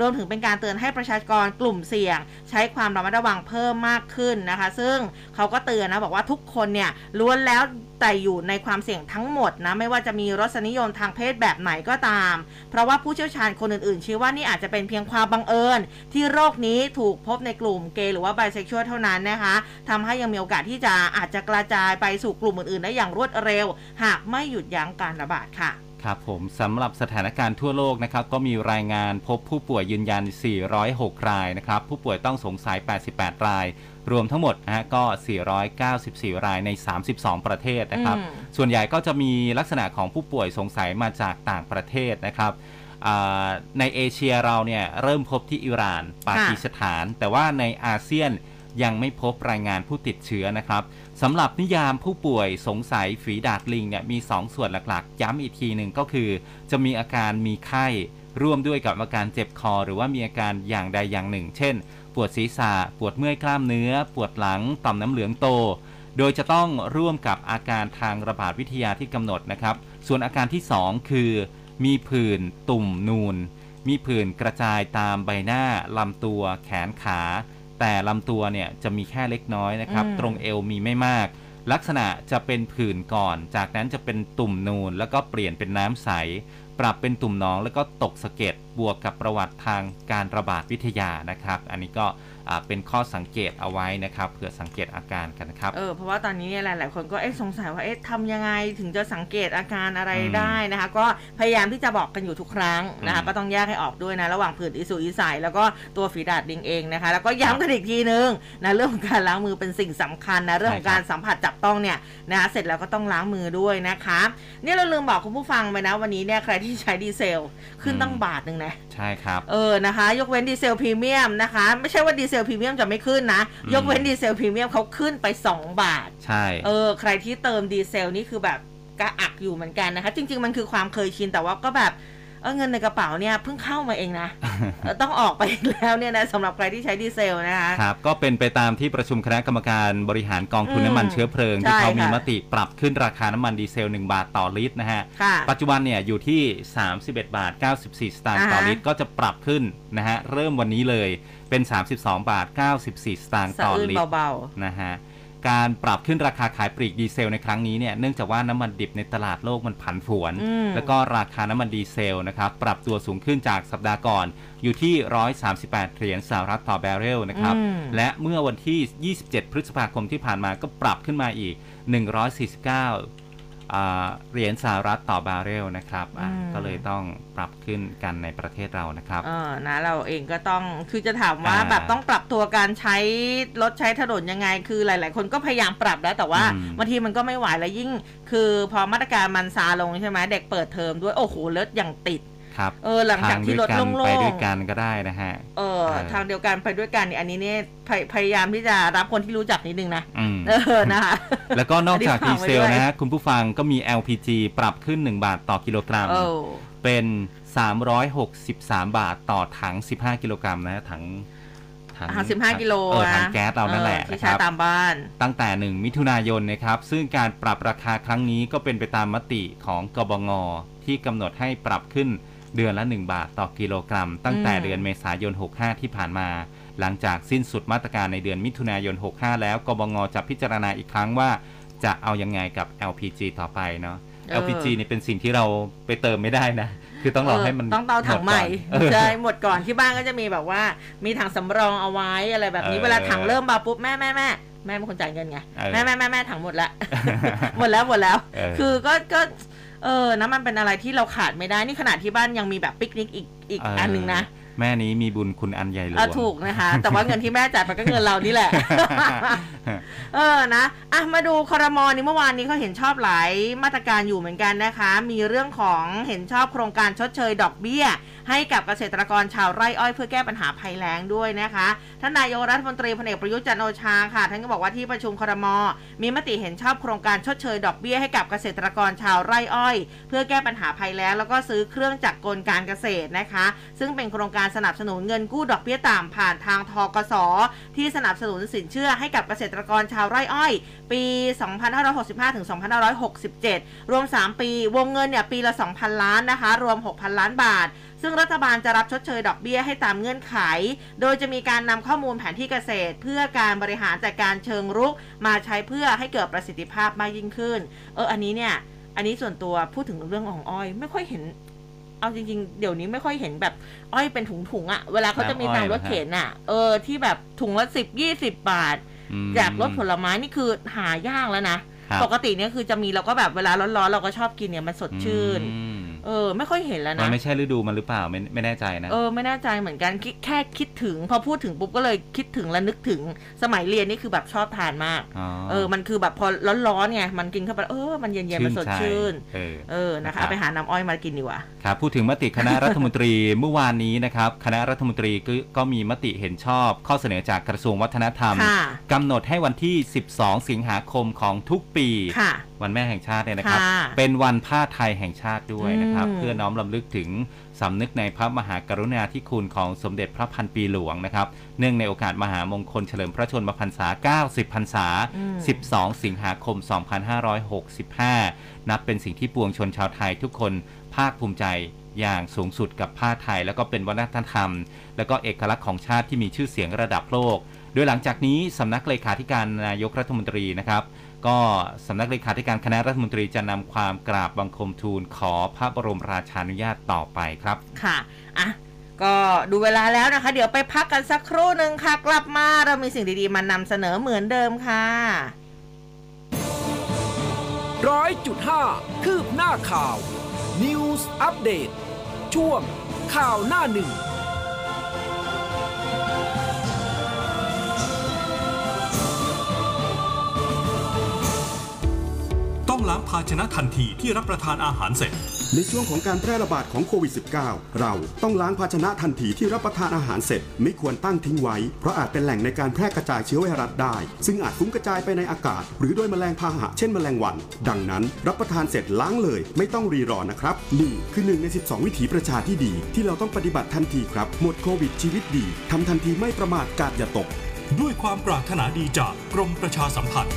รวมถึงเป็นการเตือนให้ประชากรกลุ่มเสี่ยง ใช้ความระมัดระวังเพิ่มมากขึ้นนะคะ ซึ่งเขาก็เตือนนะบอกว่าทุกคนเนี่ยล้วนแล้ว แต่อยู่ในความเสี่ยงทั้งหมดนะ ไม่ว่าจะมีรสนิยมทางเพศแบบไหนก็ตาม เพราะว่าผู้เชี่ยวชาญคนอื่นๆ ชี้ว่านี่อาจจะเป็นเพียงความบังเอิญ ที่โรคนี้ถูกพบในกลุ่มเกย์หรือว่าไบเซ็กชวลเท่านั้นนะคะทำให้ยังมีโอกาสที่จะอาจจะกระจายไปสู่กลุ่มอื่นๆ ได้อย่างรวดเร็ว หากไม่หยุดยั้งการระบาดค่ะครับผมสำหรับสถานการณ์ทั่วโลกนะครับก็มีรายงานพบผู้ป่วยยืนยัน 406 รายนะครับ ผู้ป่วยต้องสงสัย 88 ราย รวมทั้งหมดนะฮะก็ 494 รายใน 32 ประเทศนะครับอืมส่วนใหญ่ก็จะมีลักษณะของผู้ป่วยสงสัยมาจากต่างประเทศนะครับอ่าในเอเชียเราเนี่ยเริ่มพบที่อิหร่าน ปากีสถาน แต่ว่าในอาเซียนยังไม่พบรายงานผู้ติดเชื้อนะครับสำหรับนิยามผู้ป่วยสงสัยฝีดาดลิงเนี่ยมี 2 ส่วนหลักๆ ย้ำอีกทีหนึ่งก็คือ จะมีอาการมีไข้ร่วมด้วยกับอาการเจ็บคอ หรือว่ามีอาการอย่างใดอย่างหนึ่ง เช่นป วดศีรษะ ปวดเมื่อยกล้ามเนื้อ ปวดหลัง ต่อมน้ำเหลืองโต โดยจะต้องร่วมกับอาการทางระบาดวิทยาที่กำหนดนะครับ ส่วนอาการที่ 2 คือ มีผื่นตุ่มนูน มีผื่นกระจายตามใบหน้าลำตัว แขนขา แต่ลำตัวเนี่ยจะมีแค่เล็กน้อยนะครับอืมตรงเอวมีไม่มาก ลักษณะจะเป็นผื่นก่อน จากนั้นจะเป็นตุ่มนูนแล้วก็เปลี่ยนเป็นน้ำใส ปรับเป็นตุ่มหนองแล้วก็ตกสะเก็ดบวกกับประวัติทางการระบาดวิทยานะครับ อันนี้ก็ เป็นข้อสังเกตเอาไว้นะครับเผื่อสังเกตอาการกันนะครับเออเพราะว่าตอนนี้เนี่ยหลาย ๆ คนก็เอ๊ะสงสัยว่าเอ๊ะทำยังไงถึงจะสังเกตอาการอะไรอืมได้นะคะ ก็พยายามที่จะบอกกันอยู่ทุกครั้งนะคะอืมก็ต้องแยกให้ออกด้วยนะระหว่างผื่นอิสุอิสัยแล้วก็ตัวฝีดาษลิงเองนะคะ แล้วก็ย้ำกันอีกทีนึงนะเรื่องของการล้างมือเป็นสิ่งสำคัญนะเรื่องของการสัมผัสจับต้องเนี่ยนะคะเสร็จแล้วก็ต้องล้างมือด้วยนะคะเนี่ยเราลืมบอกคุณผู้ฟังไปนะวันนี้เนี่ยใครที่ใช้ดีเซลขึ้นตั้งบาทหนึ่งนะใช่ครับเออนะคะ ยกเว้นดีเซลพรีเมียมนะคะ ไม่ใช่ว่าดีเซลพรีเมียมจะไม่ขึ้นนะอืมยกเว้นดีเซลพรีเมียมเขาขึ้นไป 2 บาท ใช่ เออ ใครที่เติมดีเซลนี่คือแบบกระอักอยู่เหมือนกันนะคะ จริง ๆ มันคือความเคยชินแต่ว่าก็แบบเออเงินในกระเป๋าเนี่ยเพิ่งเข้ามาเองนะเออต้องออกไปอีกแล้วเนี่ยนะสำหรับใครที่ใช้ดีเซลนะคะครับก็เป็นไปตามที่ประชุมคณะกรรมการบริหารกองทุนอืมน้ำมันเชื้อเพลิง ที่ใช่เขามีค่ะมติปรับขึ้นราคาน้ำมันดีเซล 1 บาทต่อลิตรนะฮะค่ะปัจจุบันเนี่ยอยู่ที่ 31 บาท 94 สตางค์อ่าฮะต่อลิตร ก็จะปรับขึ้นนะฮะเริ่มวันนี้เลย เป็น 32 บาท 94 สตางค์สะต่ออื้นลิตรเบานะฮะการปรับขึ้นราคาขายปลีกดีเซลในครั้งนี้เนี่ยเนื่องจากว่าน้ำมันดิบในตลาดโลกมันผันผวนอืมแล้วก็ราคาน้ำมันดีเซลนะครับปรับตัวสูงขึ้นจากสัปดาห์ก่อน อยู่ที่ 138 เหรียญสหรัฐต่อแบเรลนะครับอืมและเมื่อวันที่ 27 พฤษภาคมที่ผ่านมาก็ปรับขึ้นมาอีก 149อ่า เหรียญสหรัฐต่อบาร์เรลนะครับอะอืมก็เลยต้องปรับขึ้นกันในประเทศเรานะครับๆเออนะเราเองก็ต้องคือจะถามว่าอ่าแบบต้องปรับตัวการใช้รถใช้ถนนยังไง คือหลาย ๆ คนก็พยายามปรับแล้วแต่ว่าอืมบางทีมันก็ไม่ไหวแล้วยิ่ง คือพอมาตรการมันซาลงใช่ไหมเด็กเปิดเทอมด้วยโอ้โหรถอย่างติด นะครับเออหลังจากที่รถทางโล่ด้วยกันไปงด้วยกันก็ได้นะฮะๆเออเออทางเดียวกันไปด้วยกันเนี่ยอันนี้เนี่ยพยพยายามที่จะรับคนที่รู้จักนิดนึงนะอืมเออนะคะแล้วก็นอกจากอันนี้ดีฝากไว้เซลด้วยนะฮะคุณผู้ฟังก็มี LPG ปรับขึ้น 1 บาทต่อกิโลกรัมโอ้เป็น 363 บาทต่อถัง 15 กิโลกรัมนะฮะถังถังสิบห้ากิโลเออนะถังแก๊สเรานั่นแหละออที่นะคใช้รับตามบ้าน ตั้งแต่1มิถุนายนนะครับ ซึ่งการปรับราคาครั้งนี้ก็เป็นไปตามมติของกบงที่กำหนดให้ปรับขึ้น เดือนละ 1 บาทต่อกิโลกรัม ตั้งแต่อืมเดือนเมษายน 65 ที่ผ่านมา หลังจากสิ้นสุดมาตรการในเดือนมิถุนายน 65 แล้วกบงจะพิจารณาอีกครั้งว่าจะเอายังไงกับ LPG ต่อไปเนาะ LPG นี่เป็นสิ่งที่เราไปเติมไม่ได้นะ คือต้องรอให้มันเต้องเตาถังใหม่ดก่อนเออใช่หมดก่อนที่บ้านก็จะมีแบบว่า มีถังสำรองเอาไว้อะไรแบบนี้เออเวลาถังเริ่มมาปุ๊บแม่แม่แม่แม่เป็นคนจ่ายเงินไงเออแม่แม่แม่แม่ถังหมดละหมดแล้วหมดแล้วเออคือก็ก็ เออนะมันเป็นอะไรที่เราขาดไม่ได้ นี่ขนาดที่บ้านยังมีแบบปิกนิกอีกอีกเอออัอันหนึ่งนะแม่นี้มีบุญคุณอันใหญ่หลวอะงถูกนะคะ แต่ว่าเงินที่แม่จ่ายไปก็เงินเรานี่แหละ เออนะอะมาดูคอรมอนี่เมื่อวานนี้เขาเห็นชอบหลายมาตรการอยู่เหมือนกันนะคะ มีเรื่องของเห็นชอบโครงการชดเชยดอกเบี้ย ให้กับเกษตรกรชาวไร่อ้อยเพื่อแก้ปัญหาภัยแล้งด้วยนะคะท่านนายกรัฐมนตรีพลเอกประยุทธ์จันโอชาค่ะท่านก็บอกว่าที่ประชุมครม มีมติเห็นชอบโครงการชดเชยดอกเบี้ยให้กับเกษตรกรชาวไร่อ้อย เพื่อแก้ปัญหาภัยแล้งแล้วก็ซื้อเครื่องจักรกลการเกษตรนะคะ ซึ่งเป็นโครงการสนับสนุนเงินกู้ดอกเบี้ยต่ำผ่านทางทกสที่สนับสนุนสินเชื่อให้กับเกษตรกรชาวไร่อ้อย ปี 2565ถึง2567 รวม 3 ปี วงเงินเนี่ยปีละ 2,000 ล้านนะคะ รวม 6,000 ล้านบาทซึ่งรัฐบาลจะรับชดเชยดอกเบี้ยให้ตามเงื่อนไข โดยจะมีการนำข้อมูลแผนที่เกษตร เพื่อการบริหารจัดการเชิงรุก มาใช้เพื่อให้เกิดประสิทธิภาพมากยิ่งขึ้น เอออันนี้เนี่ย อันนี้ส่วนตัวพูดถึงเรื่องของอ้อย ไม่ค่อยเห็นเอาจริงๆ เดี๋ยวนี้ไม่ค่อยเห็นแบบ อ้อยเป็นถุงๆอะ่ะ เวลาเขาจะมีตามรถเข็นอะ่ะ เออ ที่แบบถุงละสิบยี่สิบบาทอืมจากรถผลไม้นี่คือหายากแล้วนะครับปกติเนี่ยคือจะมีเราก็แบบเวลาร้อนๆ เราก็ชอบกินเนี่ยมันสดชื่นอืม เออ ไม่ค่อยเห็นแล้วมันนะไม่ใช่ฤดูมันหรือเปล่าไม่ไม่แน่ใจนะ เออไม่แน่ใจเหมือนกันคิดแค่คิดถึง พอพูดถึงปุ๊บก็เลยคิดถึงและนึกถึงสมัยเรียนนี่คือแบบชอบทานมากเออ มันคือแบบพอร้อนๆไงมันกินเข้าไปแล้วเออมันเย็นๆมันสดชื่น เออ เออนะครัคะบเอาไปหาน้ำอ้อยมากินดีกว่า ครับพูดถึงมติคณะรัฐมนตรีเมื่อวานนี้นะครับคณะรัฐมนตรีก็ก็มีมติเห็นชอบข้อเสนอจากกระทรวงวัฒนธรรมค่ะ กำหนดให้วันที่ 12 สิงหาคมของทุกปี ค่ะ วันแม่แห่งชาติเนี่ยนะครับ ค่ะ เป็นวันผ้าไทยแห่งชาติด้วยนะครับอืมเพื่อน้อมรำลึกถึงสำนึกในพระมหากรุณาธิคุณของสมเด็จพระพันปีหลวงนะครับเนื่องในโอกาสมหามงคลเฉลิมพระชนมพรรษา 90 พรรษาอืม12 สิงหาคม 2565 นับเป็นสิ่งที่ปวงชนชาวไทยทุกคนภาคภูมิใจอย่างสูงสุดกับผ้าไทย แล้วก็เป็นวัฒนธรรม แล้วก็เอกลักษณ์ของชาติที่มีชื่อเสียงระดับโลก โดยหลังจากนี้สำนักเลขาธิการนายกรัฐมนตรีนะครับ ก็สำนักเลขาธิการคณะรัฐมนตรีจะนำความกราบบังคมทูลขอพระบรมราชานุญาตต่อไปครับ ค่ะ อะ ก็ดูเวลาแล้วนะคะ เดี๋ยวไปพักกันสักครู่หนึ่งค่ะ กลับมาเรามีสิ่งดีๆ มานำเสนอเหมือนเดิมค่ะร้อยจุดห้าคืบหน้าข่าว News อัปเดตช่วงข่าวหน้าหนึ่ง ล้างภาชนะทันทีที่รับประทานอาหารเสร็จ ในช่วงของการแพร่ระบาดของโควิด -19 เราต้องล้างภาชนะทันทีที่รับประทานอาหารเสร็จ ไม่ควรตั้งทิ้งไว้ เพราะอาจเป็นแหล่งในการแพร่กระจายเชื้อไวรัสได้ ซึ่งอาจฟุ้งกระจายไปในอากาศ หรือโดยแมลงพาหะเช่นแมลงวัน ดังนั้น รับประทานเสร็จล้างเลย ไม่ต้องรีรอนะครับนี่คือหนึ่งใน 12 วิถีประชาที่ดี ที่เราต้องปฏิบัติทันทีครับหมดโควิดชีวิตดีทำทันทีไม่ประมาทกาดอย่าตก ด้วยความปรารถนาดีจากกรมประชาสัมพันธ์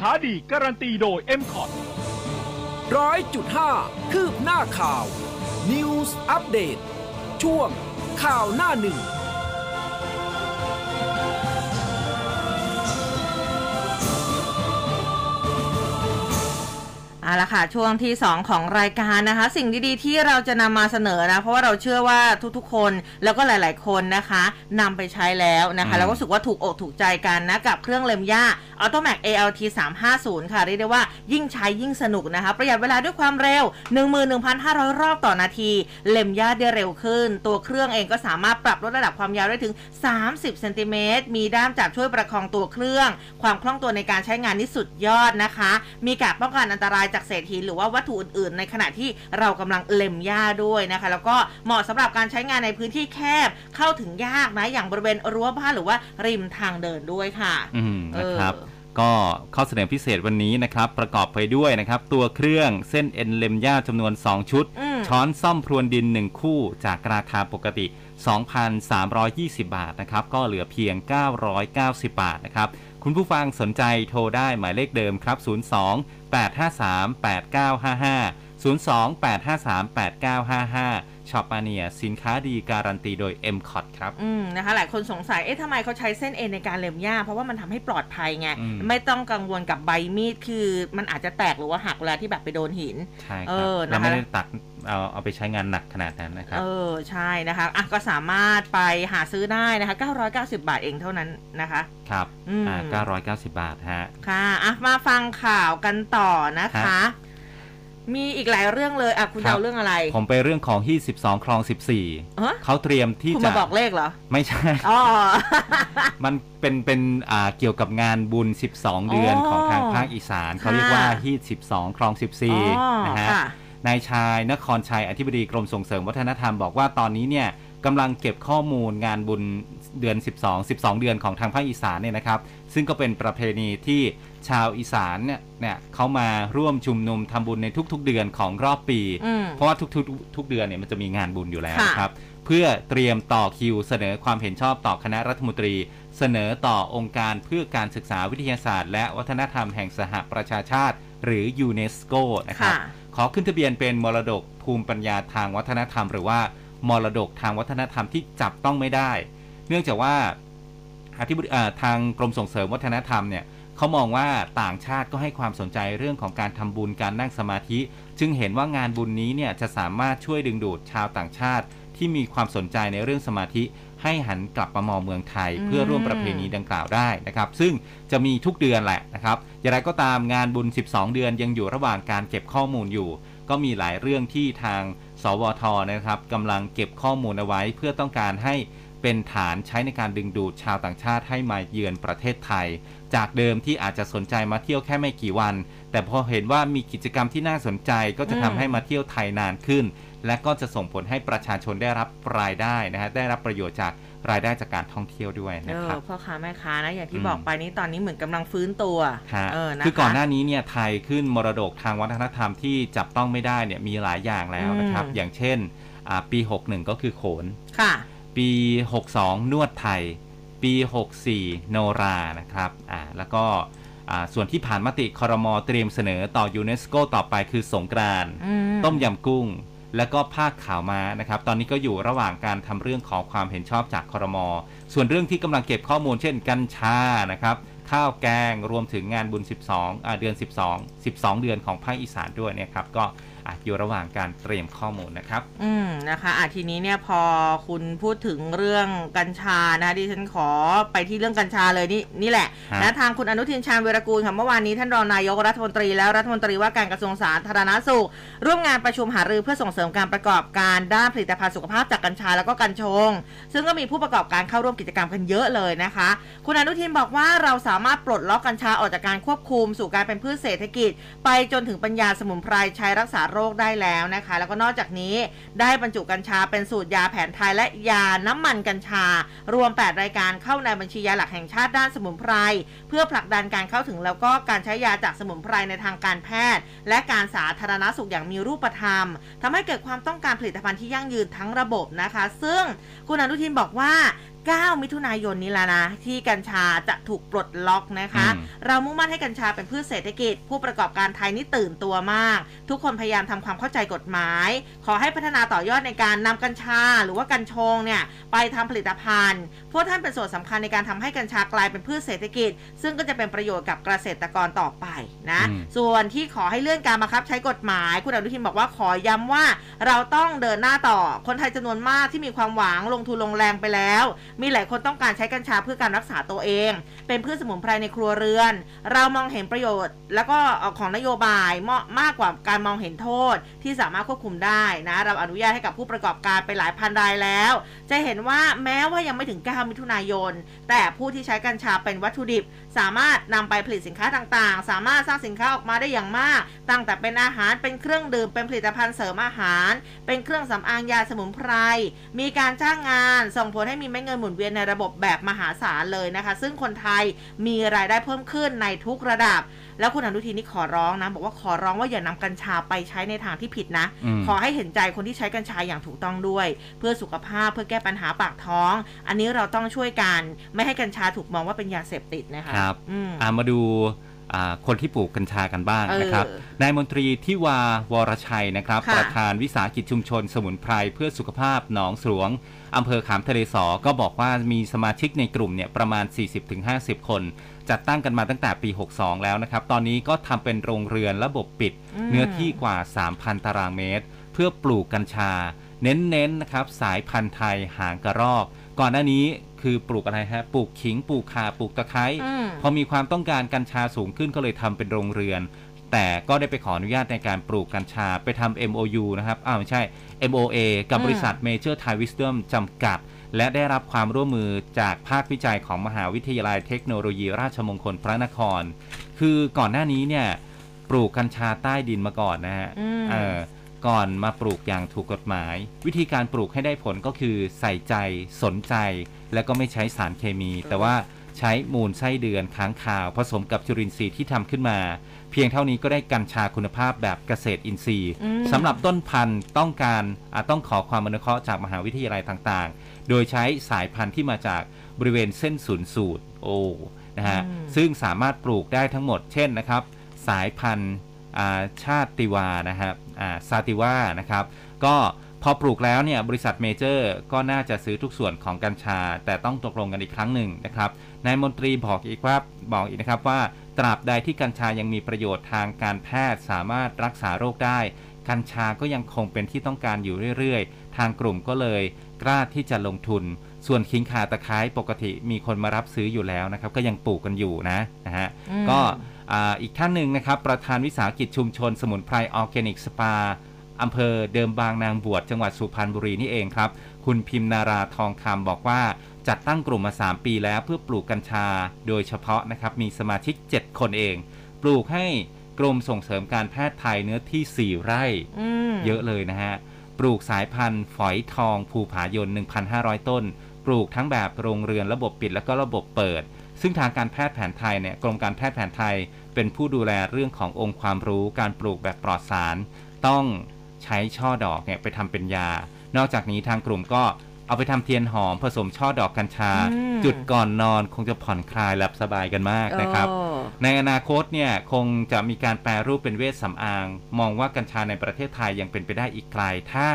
ค้าดีการันตีโดย m c o t ร้อยจุดห้าคืบหน้าข่าว News Update ช่วงข่าวหน้าหนึ่ง เอาละค่ะช่วงที่ 2 ของรายการนะคะ สิ่งดีๆ ที่เราจะนำมาเสนอนะ เพราะว่าเราเชื่อว่าทุกๆ คนแล้วก็หลาย ๆ คนนะคะนำไปใช้แล้วนะคะอืมแล้วก็รู้สึกว่าถูกอกถูกใจกันนะ กับเครื่องเล็มย่า Automac ALT 350 ค่ะ เรียกได้ว่ายิ่งใช้ยิ่งสนุกนะคะ ประหยัดเวลาด้วยความเร็ว 11,500 รอบต่อนาที เล็มย่าได้เร็วขึ้น ตัวเครื่องเองก็สามารถปรับลดระดับความยาวได้ถึง 30เซนติเมตรมีด้ามจับช่วยประคองตัวเครื่อง ความคล่องตัวในการใช้งานนี่สุดยอดนะคะ มีการป้องกันอันตรายจากเศษหินหรือว่าวัตถุอื่นๆ ในขณะที่เรากำลังเล็มหญ้าด้วยนะคะ แล้วก็เหมาะสำหรับการใช้งานในพื้นที่แคบเข้าถึงยากนะอย่างบริเวณรั้วบ้านหรือว่าริมทางเดินด้วยค่ะ อืมนะครับเออก็ข้อเสนอพิเศษวันนี้นะครับประกอบไปด้วยนะครับ ตัวเครื่องเส้นเอ็นเลมย่าจำนวน 2 ชุดอืมช้อนซ่อมพรวนดิน 1 คู่จากราคาปกติ 2,320 บาทนะครับ ก็เหลือเพียง 990 บาทนะครับ คุณผู้ฟังสนใจโทรได้หมายเลขเดิมครับ 02 853 8955 02 853 8955ช็อปมาเนียสินค้าดีการันตีโดย m c o t ครับ อืมนะคะหลายคนสงสัย เอ๊ะทำไมเขาใช้เส้นเอ็นในการเล็มหญ้า เพราะว่ามันทำให้ปลอดภัยไงอืมไม่ต้องกังวลกับใบมีด คือมันอาจจะแตกหรือว่าหักเวลาที่แบบไปโดนหิน ใช่คเอรับอนะคะเราไม่ได้ตัก เอาเอาไปใช้งานหนักขนาดนั้นนะครับ เออ ใช่นะคะอะก็สามารถไปหาซื้อได้นะคะ 990 บาทเองเท่านั้นนะคะ ครับอืมอ่า990 บาทฮะ ค่ะอะมาฟังข่าวกันต่อนะคะฮะมีอีกหลายเรื่องเลยอะคุณครับจะเอาเรื่องอะไร ผมไปเรื่องของที่12คลองฮะ14เขาเตรียมที่คุณจะมาบอกเลขเหรอ ไม่ใช่อ๋อมันเป็นเป็นอ่าเกี่ยวกับงานบุญ 12 เดือนอ๋อของทางภาคอีสาน เขาค่ะเรียกว่าฮีด12คลองอ๋อ14นะฮะค่ะ นายชายนครชัยอธิบดีกรมส่งเสริมวัฒนธรรมบอกว่าตอนนี้เนี่ยกำลังเก็บข้อมูลงานบุญเดือน 12 12 เดือนของทางภาคอีสานเนี่ยนะครับ ซึ่งก็เป็นประเพณีที่ชาวอีสานเนี่ยเนี่ยเขามาร่วมชุมนุมทำบุญในทุก ๆ เดือนของรอบปีอืมเพราะว่าทุกๆทุกเดือนเนี่ยมันจะมีงานบุญอยู่แล้วค่ะนะครับ เพื่อเตรียมต่อคิวเสนอความเห็นชอบต่อคณะรัฐมนตรี เสนอต่อองค์การเพื่อการศึกษาวิทยาศาสตร์ และวัฒนธรรมแห่งสหประชาชาติ หรือยูเนสโกนะครับค่ะ ขอขึ้นทะเบียนเป็นมรดกภูมิปัญญาทางวัฒนธรรม หรือว่ามรดกทางวัฒนธรรมที่จับต้องไม่ได้ เนื่องจากว่าอธิบดีทางกรมส่งเสริมวัฒนธรรมเนี่ยเขามองว่าต่างชาติก็ให้ความสนใจเรื่องของการทำบุญการนั่งสมาธิ จึงเห็นว่างานบุญนี้เนี่ยจะสามารถช่วยดึงดูดชาวต่างชาติที่มีความสนใจในเรื่องสมาธิ ให้หันกลับมามองเมืองไทยอืมเพื่อร่วมประเพณีดังกล่าวได้นะครับ ซึ่งจะมีทุกเดือนแหละนะครับอย่างไรก็ตามงานบุญ 12 เดือนยังอยู่ระหว่างการเก็บข้อมูลอยู่ ก็มีหลายเรื่องที่ทางสวทนะครับกำลังเก็บข้อมูลเอาไว้ เพื่อต้องการให้เป็นฐานใช้ในการดึงดูดชาวต่างชาติให้มาเยือนประเทศไทย จากเดิมที่อาจจะสนใจมาเที่ยวแค่ไม่กี่วัน แต่พอเห็นว่ามีกิจกรรมที่น่าสนใจก็จะอืมทำให้มาเที่ยวไทยนานขึ้น และก็จะส่งผลให้ประชาชนได้รับรายได้นะฮะได้รับประโยชน์จากรายได้จากการท่องเที่ยวด้วยเอนะคอรับพ่อค้าแม่ค้านะอย่างที่อืมบอกไปนี้ตอนนี้เหมือนกำลังฟื้นตัวฮะเออนะคะคือก่อนหน้านี้เนี่ยไทยขึ้นมรดกทางวัฒนธรรมที่จับต้องไม่ได้เนี่ยมีหลายอย่างแล้วนะครับอืมอย่างเช่นอ่าปี 61 ก็คือโขนค่ะ ปี 62 นวดไทย ปี 64 โนรานะครับอ่าแล้วก็อ่าส่วนที่ผ่านมติคอรมอเตรียมเสนอต่อยูเนสโกต่อไปคือสงกรานต์อืมต้มยำกุ้ง และก็ภาคข่าวมานะครับ ตอนนี้ก็อยู่ระหว่างการทำเรื่องขอความเห็นชอบจากคอรมอส่วนเรื่องที่กำลังเก็บข้อมูลเช่น กัญชานะครับข้าวแกงรวมถึงงานบุญ 12อ่าเดือน 12 12 เดือนของภาคอีสานด้วยเนี่ยครับก็ อาจอยู่ระหว่างการเตรียมข้อมูลนะครับ อืมนะคะอะทีนี้เนี่ยพอคุณพูดถึงเรื่องกัญชานะดิฉันขอไปที่เรื่องกัญชาเลยนี่นี่แหละฮะ นะทางคุณอนุทินชาญเวรกูลค่ะเมื่อวานนี้ท่านรองนายกรัฐมนตรีแล้วรัฐมนตรีว่าการกระทรวงสาธารณสุข ร่วมงานประชุมหารือเพื่อส่งเสริมการประกอบการด้านผลิตภัณฑ์สุขภาพจากกัญชาแล้วก็กัญชง ซึ่งก็มีผู้ประกอบการเข้าร่วมกิจกรรมกันเยอะเลยนะคะ คุณอนุทินบอกว่าเราสามารถปลดล็อกกัญชาออกจากการควบคุม สู่การเป็นพืชเศรษฐกิจ ไปจนถึงปัญญาสมุนไพรใช้รักษาโรคได้แล้วนะคะ แล้วก็นอกจากนี้ได้บรรจุกัญชาเป็นสูตรยาแผนไทยและยาน้ำมันกัญชา รวม 8 รายการเข้าในบัญชียาหลักแห่งชาติด้านสมุนไพรเพื่อผลักดันการเข้าถึงแล้วก็การใช้ยาจากสมุนไพรในทางการแพทย์ และการสาธารณสุขอย่างมีรูปธรรมทำให้เกิดความต้องการผลิตภัณฑ์ที่ยั่งยืนทั้งระบบนะคะ ซึ่งคุณอนุทินบอกว่า 9 มิถุนายนนี้แล้วนะ ที่กัญชาจะถูกปลดล็อกนะคะอืมเรามุ่งมั่นให้กัญชาเป็นพืชเศรษฐกิจ ผู้ประกอบการไทยนี่ตื่นตัวมาก ทุกคนพยายามทำความเข้าใจกฎหมาย ขอให้พัฒนาต่อยอดในการนำกัญชาหรือว่ากัญชงเนี่ยไปทำผลิตภัณฑ์เพราะท่านเป็นส่วนสำคัญในการทำให้กัญชากลายเป็นพืชเศรษฐกิจ ซึ่งก็จะเป็นประโยชน์กับเกษตรกรต่อไปนะอืมส่วนที่ขอให้เลื่อนการบังคับใช้กฎหมาย คุณอนุทินบอกว่าขอย้ำว่า เราต้องเดินหน้าต่อคนไทยจำนวนมากที่มีความหวังลงทุนลงแรงไปแล้วมีหลายคนต้องการใช้กัญชาเพื่อการรักษาตัวเอง เป็นพืชสมุนไพรในครัวเรือน เรามองเห็นประโยชน์ แล้วก็ของนโยบายเหมาะมากกว่าการมองเห็นโทษที่สามารถควบคุมได้นะ เราอนุญาตให้กับผู้ประกอบการไปหลายพันรายแล้ว จะเห็นว่าแม้ว่ายังไม่ถึง9มิถุนายน แต่ผู้ที่ใช้กัญชาเป็นวัตถุดิบ สามารถนำไปผลิตสินค้าต่างๆ สามารถสร้างสินค้าออกมาได้อย่างมาก ตั้งแต่เป็นอาหารเป็นเครื่องดื่มเป็นผลิตภัณฑ์เสริมอาหาร เป็นเครื่องสำอางยาสมุนไพรมีการจ้างงานส่งผลให้มีเม็ดเงินหมุนเวียนในระบบแบบมหาศาลเลยนะคะ ซึ่งคนไทยมีรายได้เพิ่มขึ้นในทุกระดับ แล้วคุณอนุทินนี่ขอร้องนะ บอกว่าขอร้องว่าอย่านำกัญชาไปใช้ในทางที่ผิดนะอืมขอให้เห็นใจคนที่ใช้กัญชาอย่างถูกต้องด้วย เพื่อสุขภาพเพื่อแก้ปัญหาปากท้อง อันนี้เราต้องช่วยกันไม่ให้กัญชาถูกมองว่าเป็นยาเสพติดนะคะครับอืมอ่ามาดูอ่าคนที่ปลูกกัญชากันบ้างนะครับเออนายมนตรีทิวาวรชัยนะครับค่ะประธานวิสาหกิจชุมชนสมุนไพรเพื่อสุขภาพหนองสวงอำเภอขามทะเลสอก็บอกว่ามีสมาชิกในกลุ่มเนี่ยประมาณ 40-50 คน จัดตั้งกันมาตั้งแต่ปี 62 แล้วนะครับ ตอนนี้ก็ทำเป็นโรงเรือนระบบปิดอืมเนื้อที่กว่า 3,000 ตารางเมตร เพื่อปลูกกัญชา เน้นๆนะครับสายพันธุ์ไทยหางกระรอก ก่อนหน้านี้คือปลูกอะไรฮะ ปลูกขิง ปลูกข่า ปลูกตะไคร้อืมพอมีความต้องการกัญชาสูงขึ้นก็เลยทำเป็นโรงเรือน แต่ก็ได้ไปขออนุญาตในการปลูกกัญชาไปทำ MOU นะครับ อ้าวไม่ใช่ MOA กับอืมบริษัท Major Thai Wisdom จำกัด และได้รับความร่วมมือจากภาควิจัยของมหาวิทยาลัยเทคโนโลยีราชมงคลพระนคร คือก่อนหน้านี้เนี่ยปลูกกัญชาใต้ดินมาก่อนนะฮะอืมเออก่อนมาปลูกอย่างถูกกฎหมาย วิธีการปลูกให้ได้ผลก็คือใส่ใจสนใจ และก็ไม่ใช้สารเคมี แต่ว่าใช้มูลไส้เดือนค้างคาว ผสมกับจุลินทรีย์ที่ทำขึ้นมาเพียงเท่านี้ก็ได้กัญชาคุณภาพแบบเกษตรอินทรีย์อืมสำหรับต้นพันธุ์ต้องการอาต้องขอความอนุเคราะห์จากมหาวิทยาลัยต่างๆ โดยใช้สายพันธุ์ที่มาจากบริเวณเส้นศูนย์สูตรโอ้นะฮะอืมซึ่งสามารถปลูกได้ทั้งหมด เช่นนะครับ สายพันธุ์อ่าชาติวานะครับอ่าซาติวานะครับ ก็พอปลูกแล้วเนี่ยบริษัทเมเจอร์ก็น่าจะซื้อทุกส่วนของกัญชา แต่ต้องตกลงกันอีกครั้งหนึ่งนะครับนายมนตรีบอกอีกว่าบอกอีกนะครับว่า ตราบใดที่กัญชายังมีประโยชน์ทางการแพทย์สามารถรักษาโรคได้ กัญชาก็ยังคงเป็นที่ต้องการอยู่เรื่อยๆ ทางกลุ่มก็เลย กล้าที่จะลงทุน ส่วนขิงข่าตะไคร้ปกติมีคนมารับซื้ออยู่แล้วนะครับ ก็ยังปลูกกันอยู่นะนะฮะอืมก็อ่าอีกท่านหนึ่งนะครับประธานวิสาหกิจชุมชนสมุนไพรออร์แกนิกสปาอำเภอเดิมบางนางบวชจังหวัดสุพรรณบุรีนี่เองครับ คุณพิมนาราทองคำบอกว่า จัดตั้งกลุ่มมา 3 ปีแล้วเพื่อปลูกกัญชา โดยเฉพาะนะครับมีสมาชิก 7 คนเอง ปลูกให้กรมส่งเสริมการแพทย์ไทยเนื้อที่ 4 ไร่อืมเยอะเลยนะฮะ ปลูกสายพันธุ์ฝอยทองภูผายน 1,500 ต้น ปลูกทั้งแบบโรงเรือนระบบปิดแล้วก็ระบบเปิด ซึ่งทางการแพทย์แผนไทยเนี่ยกรมการแพทย์แผนไทย เป็นผู้ดูแลเรื่องขององค์ความรู้การปลูกแบบปลอดสาร ต้องใช้ช่อดอกเนี่ยไปทำเป็นยานอกจากนี้ทางกลุ่มก็ เอาไปทำเทียนหอมผสมช่อดอกกัญชาอืมจุดก่อนนอนคงจะผ่อนคลายหลับสบายกันมากนะครับโอ้ในอนาคตเนี่ยคงจะมีการแปรรูปเป็นเวชสำอาง มองว่ากัญชาในประเทศไทยยังเป็นไปได้อีกไกล ถ้า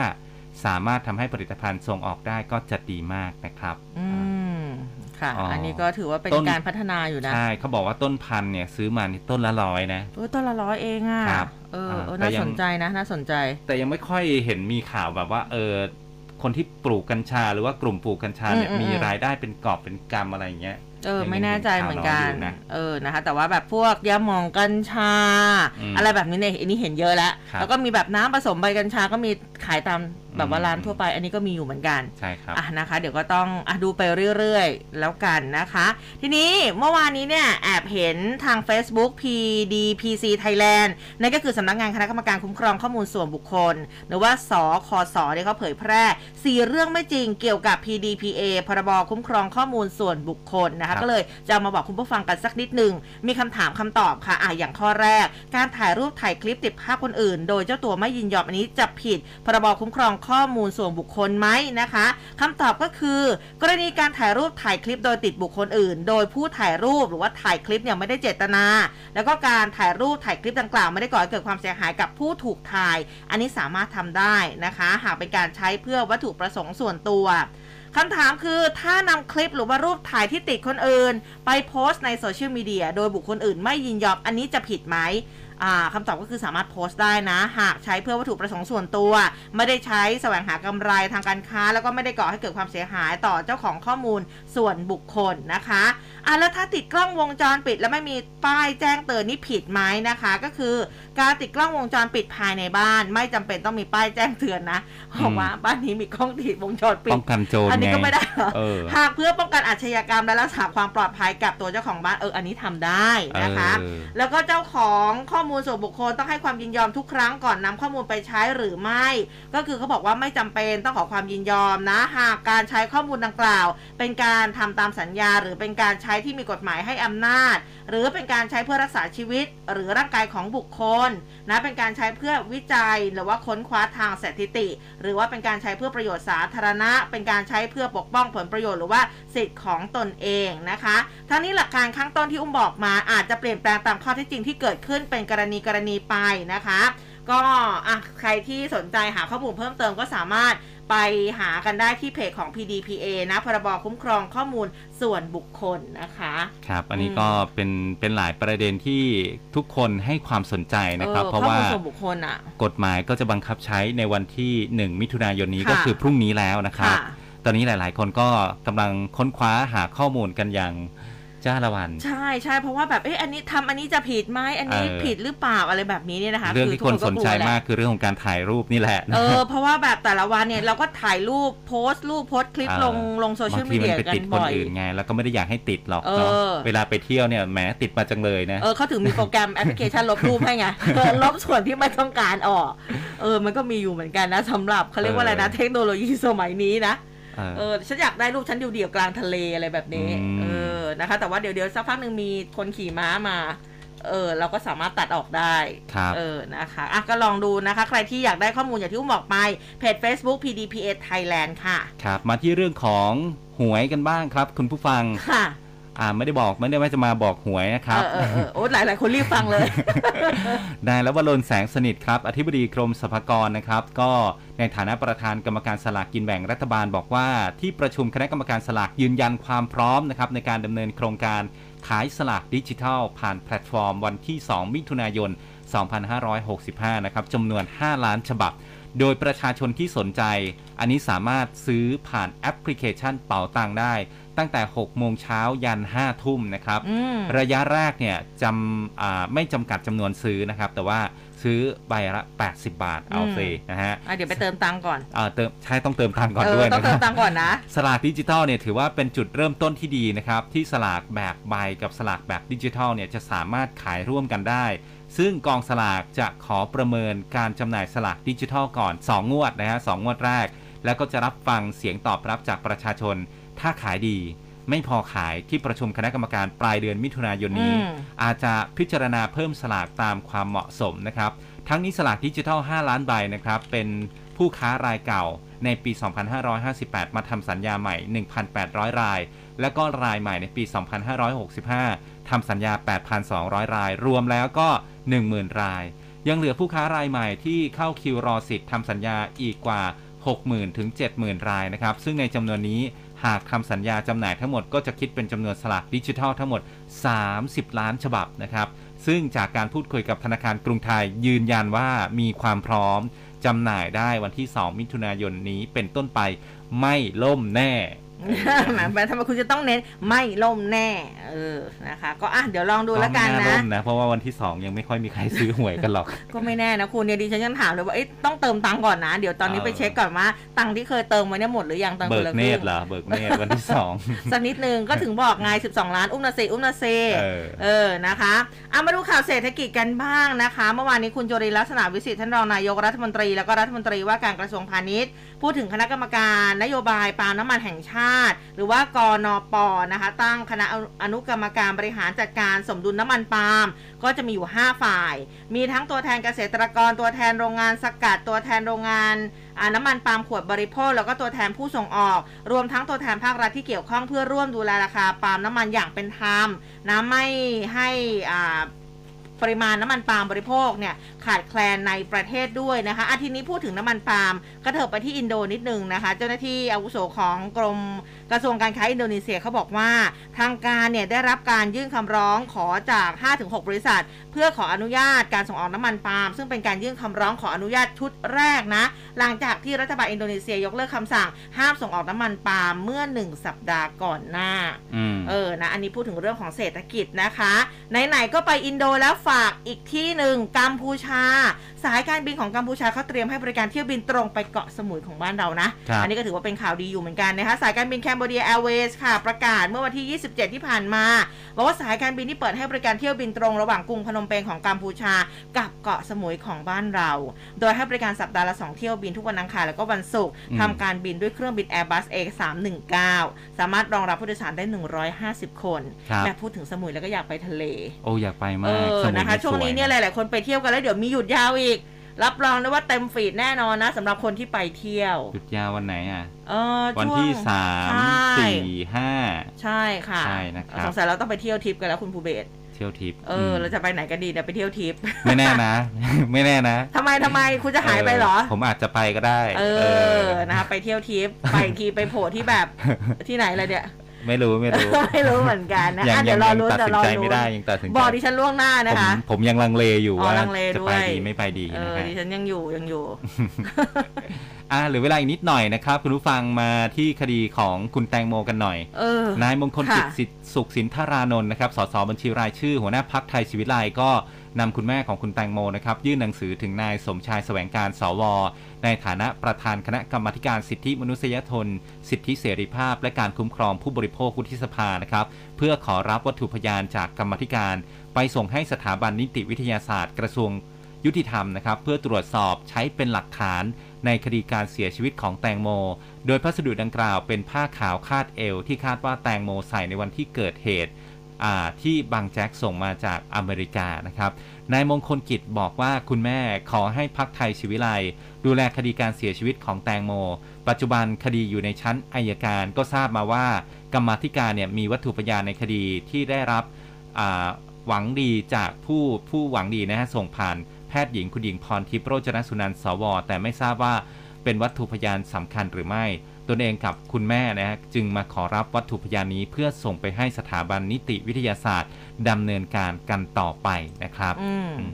สามารถทำให้ผลิตภัณฑ์ส่งออกได้ก็จะดีมากนะครับอืมค่ะอ๋ออัอันนี้ก็ถือว่าเป็นต้นการพัฒนาอยู่นะใช่เขาบอกว่าต้นพันธุ์เนี่ยซื้อมานี่ต้นละร้อยนะโอ้ยต้นละร้อยเองอะครับเอออ่าเออแต่น่ายังสนใจนะน่าสนใจ แต่ยังไม่ค่อยเห็นมีข่าวแบบว่าเออ คนที่ปลูกกัญชา หรือว่ากลุ่มปลูกกัญชาเนี่ยอืมอืมมีอืมรายได้เป็นกอบเป็นกำอะไรอย่างเงี้ยเออยังไม่แน่ใจเหมือนกันยังเห็นข่าวรออยู่นะเออนะคะ แต่ว่าแบบพวกยาหมองกัญชาอืมอะไรแบบนี้เนี่ยอันนี้เห็นเยอะแล้วครับแล้วก็มีแบบน้ำผสมใบกัญชาก็มีขายตาม แบบว่าอืมร้านทั่วไปอันนี้ก็มีอยู่เหมือนกันใช่ครับอะนะคะ เดี๋ยวก็ต้องอะดูไปเรื่อยๆ แล้วกันนะคะ ทีนี้เมื่อวานนี้เนี่ยแอบเห็นทาง Facebook PDPC Thailand นั่นก็คือสำนักงานคณะกรรมการคุ้มครองข้อมูลส่วนบุคคล หรือว่าสคสเนี่ยเขาเผยแพร่4เรื่องไม่จริงเกี่ยวกับ PDPA พรบคุ้มครองข้อมูลส่วนบุคคลนะครัคะบก็เลยจะเอามาบอกคุณผู้ฟังกันสักนิดหนึ่งมีคำถามคำตอบค่ะอะอย่างข้อแรก การถ่ายรูปถ่ายคลิปติดภาพคนอื่น โดยเจ้าตัวไม่ยินยอมอันนี้จะผิดพรบคุ้มครองข้อมูลส่วนบุคคลไหมนะคะคำตอบก็คือ กรณีการถ่ายรูปถ่ายคลิปโดยติดบุคคลอื่น โดยผู้ถ่ายรูปหรือว่าถ่ายคลิปเนี่ยไม่ได้เจตนา แล้วก็การถ่ายรูปถ่ายคลิปดังกล่าวไม่ได้ก่อให้เกิดความเสียหายกับผู้ถูกถ่าย อันนี้สามารถทำได้นะคะ หากเป็นการใช้เพื่อวัตถุประสงค์ส่วนตัวคำถามคือถ้านำคลิปหรือว่ารูปถ่ายที่ติดคนอื่น ไปโพสต์ในโซเชียลมีเดียโดยบุคคลอื่นไม่ยินยอมอันนี้จะผิดไหม คำตอบก็คือสามารถโพสต์ได้นะ หากใช้เพื่อวัตถุประสงค์ส่วนตัว ไม่ได้ใช้แสวงหากำไรทางการค้า แล้วก็ไม่ได้ก่อให้เกิดความเสียหายต่อเจ้าของข้อมูลส่วนบุคคลนะคะอะแล้วถ้าติดกล้องวงจรปิด แล้วไม่มีป้ายแจ้งเตือนนี่ผิดไหมนะคะ ก็คือการติดกล้องวงจรปิดภายในบ้าน ไม่จำเป็นต้องมีป้ายแจ้งเตือนนะบอกว่าบ้านนี้มีกล้องติดวงจรปิดป้องกันโจรอันนี้ไงก็ไม่ได้เหรอเออหากเพื่อป้องกันอาชญากรรมและรักษาความปลอดภัยกับตัวเจ้าของบ้านเอออันนี้ทำได้นะคะเออแล้วก็เจ้าของข้อมูลมูลส่วนบุคคลต้องให้ความยินยอมทุกครั้งก่อนนำข้อมูลไปใช้หรือไม่ ก็คือเขาบอกว่าไม่จำเป็นต้องขอความยินยอมนะ หากการใช้ข้อมูลดังกล่าว เป็นการทำตามสัญญา หรือเป็นการใช้ที่มีกฎหมายให้อำนาจ หรือเป็นการใช้เพื่อรักษาชีวิต หรือร่างกายของบุคคลนะเป็นการใช้เพื่อวิจัยหรือว่าค้นคว้าทางสถิติ หรือว่าเป็นการใช้เพื่อประโยชน์สาธารณะ เป็นการใช้เพื่อปกป้องผลประโยชน์หรือว่าสิทธิ์ของตนเองนะคะทั้งนี้หลักการข้างต้นที่อุ้มบอกมา อาจจะเปลี่ยนแปลงตามข้อเท็จจริงที่เกิดขึ้นเป็นกรณีกรณีไปนะคะ ก็อะใครที่สนใจหาข้อมูลเพิ่มเติมก็สามารถ ไปหากันได้ที่เพจของ PDPA นะ พรบคุ้มครองข้อมูลส่วนบุคคลนะคะ ครับ อันนี้อืมก็เป็นเป็นหลายประเด็นที่ทุกคนให้ความสนใจนะครับออเพราะข้อว่ามูลส่วนบุคคลอะกฎหมายก็จะบังคับใช้ในวันที่ 1 มิถุนายนนี้ค่ะก็คือพรุ่งนี้แล้วนะครับค่ะตอนนี้หลาย ๆ คนก็กำลังค้นคว้าหาข้อมูลกันอย่าง จ้าละวัน ใช่ใช่เพราะว่าแบบเอ๊ะอันนี้ทำอันนี้จะผิดไหมอันนี้เออผิดหรือเปล่าอะไรแบบนี้เนี่ยนะคะเรื่องที่ทุคนก็สนใจกลัวแหละมากคือเรื่องของการถ่ายรูปนี่แหละเออเพราะว่าแบบแต่ละวันเนี่ยเราก็ถ่ายรูปโพสต์รูปโพสต์คลิปเออลงลงโซเชียลมีบางทีเดียมันไปกัตินดคนบ่อยอื่นไงแล้วก็ไม่ได้อยากให้ติดหรอกเออเนาะเวลาไปเที่ยวเนี่ยแหมติดมาจังเลยนะเออเขาถึงมีโปรแกรมแอปพลิเคชันลบรูปให้ไงเออลบส่วนที่ไม่ต้องการออก เออมันก็มีอยู่เหมือนกันนะสำหรับเขาเรียกว่าอะไรนะเออเทคโนโลยีสมัยนี้นะ เออเออฉันอยากได้รูปฉันเดี่ยวๆกลางทะเลอะไรแบบนี้อืมเออนะคะ แต่ว่าเดี๋ยวเดี๋ยวสักพักหนึ่งมีคนขี่ม้ามาเออเราก็สามารถตัดออกได้ครับเออนะคะอะก็ลองดูนะคะ ใครที่อยากได้ข้อมูลอย่างที่อุ้มบอกไป เพจ Facebook PDPA Thailand ค่ะ ครับ มาที่เรื่องของหวยกันบ้างครับ คุณผู้ฟังค่ะ อ่าไม่ได้บอกไม่ได้ว่าจะมาบอกหวยนะครับเออเออเออโอ้หลายหลายๆคนรีบฟังเลยนายลวรนแสงสนิทครับ อธิบดีกรมสรรพากรนะครับ ก็ในฐานะประธานกรรมการสลากกินแบ่งรัฐบาลบอกว่า ที่ประชุมคณะกรรมการสลากยืนยันความพร้อมนะครับในการดำเนินโครงการขายสลากดิจิทัล ผ่านแพลตฟอร์ม วันที่ 2 มิถุนายน 2565 นะครับจำนวน 5 ล้านฉบับ โดยประชาชนที่สนใจ อันนี้สามารถซื้อผ่านแอปพลิเคชันเป๋าตังค์ได้ ตั้งแต่ 6 โมงเช้ายัน 5 ทุ่มนะครับอืมระยะแรกเนี่ยจำอ่าไม่จำกัดจำนวนซื้อนะครับ แต่ว่าซื้อใบละ 80 บาทเอาอืมเซนะฮะอะเดี๋ยวไปเติมตังค์ก่อนอ่าเติมใช่ต้องเติมตังค์ก่อนเอด้อวยต้องนะคเติรัมบตังค์ก่อนนะ สลากดิจิทัลเนี่ยถือว่าเป็นจุดเริ่มต้นที่ดีนะครับ ที่สลากแบบใบกับสลากแบบดิจิทัลเนี่ยจะสามารถขายร่วมกันได้ ซึ่งกองสลากจะขอประเมินการจำหน่ายสลากดิจิทัลก่อน 2 งวดนะฮะสองงวดแรก แล้วก็จะรับฟังเสียงตอบรับจากประชาชน ถ้าขายดีไม่พอขายที่ประชุมคณะกรรมการปลายเดือนมิถุนายนนี้อืมอาจจะพิจารณาเพิ่มสลากตามความเหมาะสมนะครับ ทั้งนี้สลากดิจิทัล 5 ล้านใบนะครับ เป็นผู้ค้ารายเก่าในปี 2558 มาทำสัญญาใหม่ 1,800 ราย และก็รายใหม่ในปี 2565 ทำสัญญา 8,200 ราย รวมแล้วก็ 10,000 ราย ยังเหลือผู้ค้ารายใหม่ที่เข้าคิวรอสิทธิ์ทำสัญญาอีกกว่า 60,000 ถึง 70,000 รายนะครับ ซึ่งในจำนวนนี้ หากทำสัญญาจำหน่ายทั้งหมดก็จะคิดเป็นจำนวนสลากดิจิทัลทั้งหมด 30 ล้านฉบับนะครับ ซึ่งจากการพูดคุยกับธนาคารกรุงไทยยืนยันว่ามีความพร้อมจำหน่ายได้วันที่ 2 มิถุนายนนี้เป็นต้นไปไม่ล่มแน่ หมายแบบทำไมคุณจะต้องเน้นไม่ล่มแน่ เออนะคะ ก็อะเดี๋ยวลองดูแล้วกันไม่านะล่มนะเพราะว่าวันที่2ยังไม่ค่อยมีใครซื้อหวยกันหรอก ก็ไม่แน่นะคุณเนี่ยดิฉันยังถามเลยว่าเอ๊ะต้องเติมตังค์ก่อนนะ เดี๋ยวตอนนี้เออไปเช็คก่อนว่าตังค์ที่เคยเติมไว้เนี่ยหมดหรือยังตอนเบิคนกละคเนรึ่ตงรเหรอเบิกเนตรวันที่2สักนิดนึงก็ถึงบอกไง12ล้านอุ้มนาเซอุ้มนาเซเออเออนะคะเอามาดูข่าวเศรษฐกิจกันบ้างนะคะ เมื่อวานนี้คุณจุรินทร์ลักษณะวิสิทธิ์ท่านรองนายกรัฐมนตรีแล้วก็รัฐมนตรีว่าการกระทรวงพาณิชย์ พูดถึงคณะกรรมการนโยบายปาล์มน้ำมันแห่งชาตหรือว่ากนปนะคะ ตั้งคณะอนุกรรมการบริหารจัดการสมดุลน้ำมันปาล์มก็จะมีอยู่ 5 ฝ่าย มีทั้งตัวแทนเกษตรกร ตัวแทนโรงงานสกัด ตัวแทนโรงงานน้ำมันปาล์มขวดบริโภค แล้วก็ตัวแทนผู้ส่งออก รวมทั้งตัวแทนภาครัฐที่เกี่ยวข้องเพื่อร่วมดูแลราคาปาล์มน้ำมันอย่างเป็นธรรมนะไม่ให้อ่า ปริมาณน้ำมันปาล์มบริโภคเนี่ยขาดแคลนในประเทศด้วยนะคะอาทีนี้พูดถึงน้ำมันปาล์มก็เถิบไปที่อินโดนิดนึงนะคะ เจ้าหน้าที่อาวุโสของกรมกระทรวงการค้าอินโดนีเซียเขาบอกว่า ทางการเนี่ยได้รับการยื่นคำร้องขอจาก 5-6 บริษัท เพื่อขออนุญาตการส่งออกน้ำมันปาล์มซึ่งเป็นการยื่นคำร้องขออนุญาตชุดแรกนะ หลังจากที่รัฐบาลอินโดนีเซียยกเลิกคำสั่งห้ามส่งออกน้ำมันปาล์มเมื่อ 1 สัปดาห์ก่อนหน้าอืมเออนะอันนี้พูดถึงเรื่องของเศรษฐกิจนะคะไหนๆก็ไปอินโดแล้วฝากอีกที่หนึ่งกัมพูชา สายการบินของกัมพูชาเขาเตรียมให้บริการเที่ยวบินตรงไปเกาะสมุยของบ้านเรานะครับอันี้ก็ถือว่าเป็นข่าวดีอยู่เหมือนกันนะคะสายการบินแคนเบเดียแอร์เวย์ค่ะ ประกาศเมื่อวันที่ 27 ที่ผ่านมาบอกว่าสายการบินที่เปิดให้บริการเที่ยวบินตรงระหว่างกรุงพนมเปญของกัมพูชา กับเกาะสมุยของบ้านเรา โดยให้บริการสัปดาห์ละ 2 เที่ยวบินทุกวันอังคารแล้วก็วันศุกร์อืมทำการบินด้วยเครื่องบิน Airbus A319 สามารถรองรับผู้โดยสารได้ 150 คนครับแม่พูดถึงสมุยแล้วก็อยากไปทะเล โอ้อยากไปเอมากอสมุยนะคะมัช่วงนี้เนี่ยหลาย ๆ คนไปเที่ยวกันแล้วเดี๋ยวมีหยุดยาวอีก รับรองได้ว่าเต็มฟีดแน่นอนนะสำหรับคนที่ไปเที่ยว หยุดยาววันไหนอะเออวันช่ที่สามใช่สี่ห้าใช่ค่ะใช่นะครับสงสัยเราต้องไปเที่ยวทริปกันแล้วคุณภูเบศเที่ยวทิปเออเราจะไปไหนกันดีเนี่ยไปเที่ยวทริปไม่แน่นะ ไม่แน่นะทำไมทำไมคุณจะหายไปเหรอ ผมอาจจะไปก็ได้ เออนะคะไปเที่ยวทริปไปอีกทีไปโผล่ที่แบบที่ไหนเลยเนี่ย ไม่รู้ไม่รู้ ไม่รู้เหมือนกันนะยังอะยัเดี๋ยวรอยังลุ้นตัดเดี๋ยวรอสินใจลุ้ไม่นได้ยังตัดสินใจบอกดิฉันล่วงหน้าผนะมคะ ผมยังลังเลอยู่อ๋อว่าลังเลจะไปด้วยดีไม่ไปดีเอนะอฮะดิฉันยังอยู่ยังอยู่อ่าเหรือเวลาอีกนิดหน่อยนะครับ คุณผู้ฟังมาที่คดีของคุณแตงโมกันหน่อยเออนายมงคลกิจค่ะสิทธิ์สุขสินธารานนท์นะครับสสบัญชีรายชื่อ หัวหน้าพักไทยชีวิตไลก็นำคุณแม่ของคุณแตงโมนะครับยื่นหนังสือถึงนายสมชายแสวงการสว ในฐานะประธานคณะกรรมาการสิทธิมนุษยชน สิทธิเสรีภาพ และการคุ้มครองผู้บริโภควุฒิสภานะครับ เพื่อขอรับวัตถุพยานจากกรรมธิการ ไปส่งให้สถาบันนิติวิทยาศาสตร์กระทรวงยุติธรรมนะครับ เพื่อตรวจสอบใช้เป็นหลักฐานในคดีการเสียชีวิตของแตงโม โดยพัสดุดังกล่าวเป็นผ้าขาวคาดเอวที่คาดว่าแตงโมใส่ในวันที่เกิดเหตุ ที่บางแจ็คส่งมาจากอเมริกานะครับนายมงคลกิจบอกว่าคุณแม่ขอให้พักไทยชีวิไลดูแลคดีการเสียชีวิตของแตงโม ปัจจุบันคดีอยู่ในชั้นอายการก็ทราบมาว่า กรรมธิการเนี่ยมีวัตถุพยานในคดีที่ได้รับหวังดีจากผู้ผู้หวังดีนะฮะส่งผ่านแพทย์หญิงคุณหญิงพรทิพย์โรจนสุนันท์สว แต่ไม่ทราบว่าเป็นวัตถุพยานสำคัญหรือไม่ ตนเองกับคุณแม่นะฮะจึงมาขอรับวัตถุพยานนี้เพื่อส่งไปให้สถาบันนิติวิทยาศาสตร์ดำเนินการกันต่อไปนะครับอืมอืม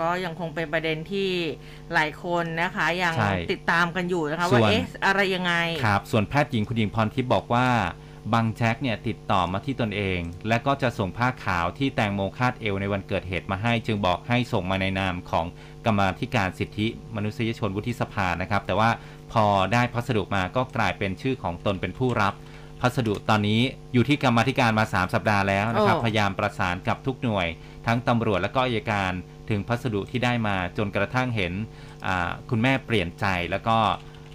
ก็ยังคงเป็นประเด็นที่หลายคนนะคะ ยังใช่ติดตามกันอยู่นะคะส่ว่าวนเอ๊ะอะไรยังไงครับ ส่วนแพทย์หญิงคุณหญิงพรทิพย์บอกว่าบางแจ็คเนี่ยติดต่อมาที่ตนเอง และก็จะส่งผ้าขาวที่แตงโมคาดเอวในวันเกิดเหตุมาให้ จึงบอกให้ส่งมาในนามของกรรมาธิการสิทธิมนุษยชนวุฒิสภานะครับ แต่ว่า พอได้พัสดุมาก็กลายเป็นชื่อของตนเป็นผู้รับ พัสดุตอนนี้อยู่ที่กรรมาธิการมา 3 สัปดาห์แล้วนะครับโอ้พยายามประสานกับทุกหน่วย ทั้งตำรวจและก็อัยการถึงพัสดุที่ได้มาจนกระทั่งเห็นอ่าคุณแม่เปลี่ยนใจแล้วก็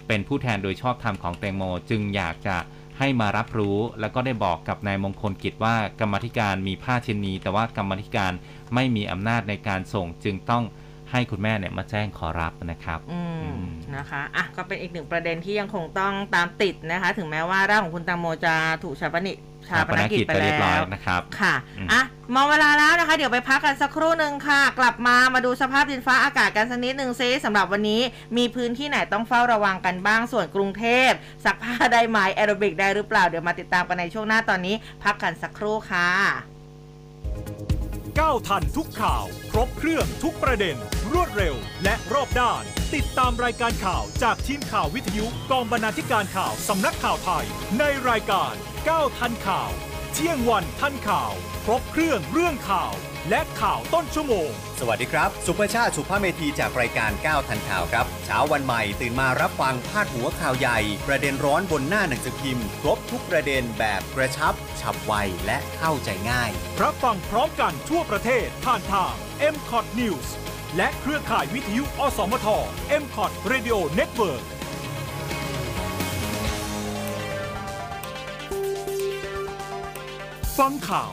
เป็นผู้แทนโดยชอบธรรมของแตงโม จึงอยากจะให้มารับรู้แล้วก็ได้บอกกับนายมงคลกิจว่ากรรมาธิการมีผ้าชิ้นนี้ แต่ว่ากรรมาธิการไม่มีอำนาจในการส่งจึงต้อง ให้คุณแม่เนี่ยมาแจ้งขอรับนะครับอืมอืมนะคะอะก็เป็นอีกหนึ่งประเด็นที่ยังคงต้องตามติดนะคะ ถึงแม้ว่าร่างของคุณตังโมจะถูกชาปนิชาปนกิจไปเรียบร้อแล้ยวนะครับค่ะอืมอะมองเวลาแล้วนะคะ เดี๋ยวไปพักกันสักครู่หนึ่งค่ะ กลับมามาดูสภาพดินฟ้าอากาศกันสักนิดหนึ่งซิสำหรับวันนี้มีพื้นที่ไหนต้องเฝ้าระวังกันบ้างส่วนกรุงเทพซักผ้าได้ไหมแอโรบิกได้หรือเปล่าเดี๋ยวมาติดตามกันในช่วงหน้าตอนนี้ พักกันสักครู่ค่ะ ก้าวทันทุกข่าว ครบเครื่องทุกประเด็น รวดเร็ว และรอบด้าน ติดตามรายการข่าวจากทีมข่าววิทยุกองบรรณาธิการข่าวสำนักข่าวไทย ในรายการก้าวทันข่าว เที่ยงวันทันข่าว ครบเครื่องเรื่องข่าว และข่าวต้นชั่วโมง สวัสดีครับสุภชาติสุภาเมธีจากรายการ 9 ทันข่าวครับ เช้าวันใหม่ตื่นมารับฟังพาดหัวข่าวใหญ่ ประเด็นร้อนบนหน้าหนังสือพิมพ์ ครบทุกประเด็นแบบกระชับ ฉับไวและเข้าใจง่าย รับฟังพร้อมกันทั่วประเทศผ่านทาง m c o t News และเครือข่ายวิทยุ อสมท m c o t Radio Network ฟังข่าว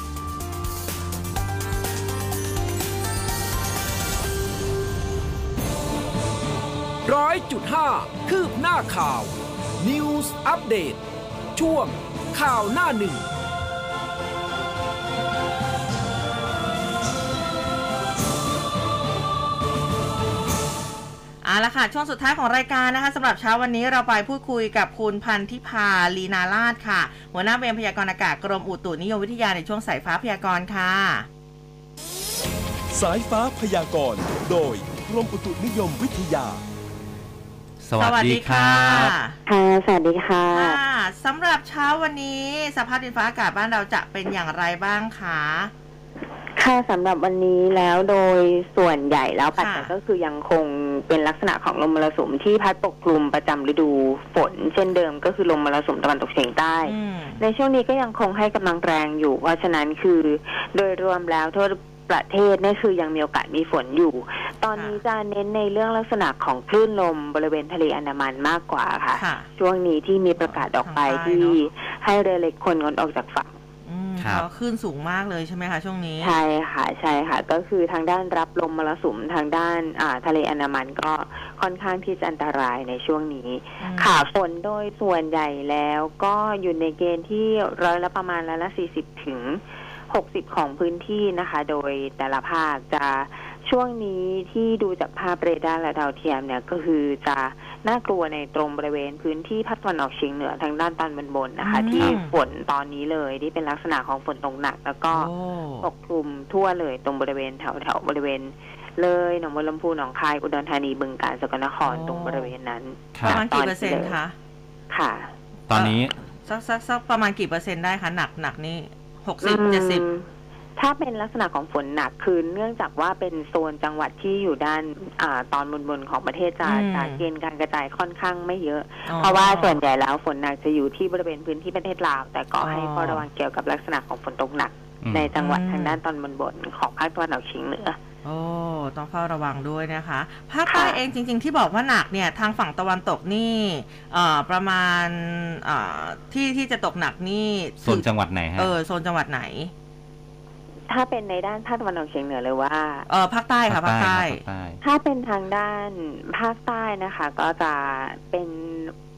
ร้อยจุดห้าคืบหน้าข่าว News อัปเดตช่วงข่าวหน้าหนึ่งเอาละค่ะ ช่วงสุดท้ายของรายการนะคะสำหรับเช้าวันนี้เราไปพูดคุยกับคุณพันธิพาลีนาลาดค่ะ หัวหน้าเวรพยากรณ์อากาศกรมอุตุนิยมวิทยาในช่วงสายฟ้าพยากรณ์ค่ะ สายฟ้าพยากรณ์ โดยกรมอุตุนิยมวิทยา สวัสดีครับค่ะ สวัสดีค่ะค่ะสำหรับเช้าวันนี้สภาพดินฟ้าอากาศบ้านเราจะเป็นอย่างไรบ้างคะค่ะสำหรับวันนี้แล้วโดยส่วนใหญ่แล้วปัจจัยค่ะก็คือยังคงเป็นลักษณะของลมมรสุมที่พัดปกคลุมประจำฤดูฝน เช่นเดิมก็คือลมมรสุมตะวันตกเฉียงใต้อืมในช่วงนี้ก็ยังคงให้กำลังแรงอยู่ เพราะฉะนั้นคือโดยรวมแล้วทั่ว ประเทศเนี่ยคือยังมีโอกาสมีฝนอยู่ ตอนนี้จะเน้นในเรื่องลักษณะของคลื่นลมบริเวณทะเลอันดามันมากกว่าค่ะค่ะช่วงนี้ที่มีประกาศออกไปทางใต้ที่เนอะให้เรือเล็กคนงดออกจากฝั่งอืมครับเพราะขึ้นสูงมากเลยใช่ไหมคะช่วงนี้ ใช่ค่ะใช่ค่ะ ก็คือทางด้านรับลมมรสุมทางด้านอ่าทะเลอันดามันก็ค่อนข้างที่จะอันตรายในช่วงนี้อืมค่ะฝนโดยส่วนใหญ่แล้วก็อยู่ในเกณฑ์ที่ร้อยละประมาณร้อยละสี่สิบถึง หกสิบของพื้นที่นะคะ โดยแต่ละภาคจะช่วงนี้ที่ดูจากภาพเรดาร์และดาวเทียมเนี่ยก็คือจะน่ากลัวในตรงบริเวณพื้นที่ภาคตะวันออกเฉียงเหนือทางด้านตอนบนๆนะคะอืมที่ฝนตอนนี้เลยที่เป็นลักษณะของฝนตกหนัก แล้วก็โอ้ปกคลุมทั่วเลยตรงบริเวณแถวแถวบริเวณเลยหนองบัวลำพูหนองคายอุดรธานีบึงกาฬสกลนครโอ้ตรงบริเวณนั้นคปรับระมาณกี่เปอร์เซ็นต์คะค่ะ ตอนนี้สักสักสักประมาณกี่เปอร์เซ็นต์ได้คะหนักหนักนี่ หกสิบอืมเจ็ดสิบถ้าเป็นลักษณะของฝนหนักคือเนื่องจากว่าเป็นโซนจังหวัดที่อยู่ด้านอาตอนบนบนๆของประเทศจะจะเกณฑ์การกระจายค่อนข้างไม่เยอะ เพราะว่าส่วนใหญ่แล้วฝนหนักจะอยู่ที่บริเวณพื้นที่ประเทศลาว แต่ก็ให้เฝ้าระวังเกี่ยวกับลักษณะของฝนตกหนักอืมในจังหวัดทางด้านตอนบนบนๆของภาคตะวันออกเฉียงเหนือ โอ้ต้องเฝ้าระวังด้วยนะคะภาคใต้ค่ะเองจริง ๆ ที่บอกว่าหนักเนี่ยทางฝั่งตะวันตกนี่เอ่อประมาณเอ่อที่ที่จะตกหนักนี่โซนจังหวัดไหนฮะเออโซนจังหวัดไหน ถ้าเป็นในด้านภาคตะวันออกเฉียงเหนือเลยว่าเออภาคใต้ค่ะภาคใต้ภาคใต้ถ้าเป็นทางด้านภาคใต้นะคะ ก็จะเป็น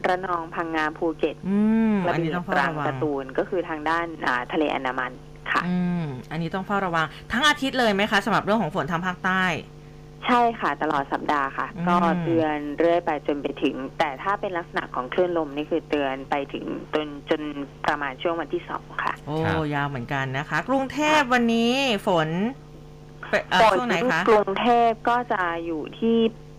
ระนองพังงาภูเก็ตอืมระอันนี้เบียต้องงเฝ้าตรังระวัสงตูลก็คือทางด้านอ่าทะเลอันดามันค่ะ อืม อันนี้ต้องเฝ้าระวัง ทั้งอาทิตย์เลยไหมคะสำหรับเรื่องของฝนทางภาคใต้ ใช่ค่ะ ตลอดสัปดาห์ค่ะ อืม ก็เตือนเรื่อยไปจนไปถึง แต่ถ้าเป็นลักษณะของคลื่นลมนี่คือเตือนไปถึงจนจนประมาณช่วงวันที่สองค่ะ โอ้ครับ ยาวเหมือนกันนะคะ กรุงเทพวันนี้ฝนไปเอ่อฝนช่วงไหนคะ กรุงเทพก็จะอยู่ที่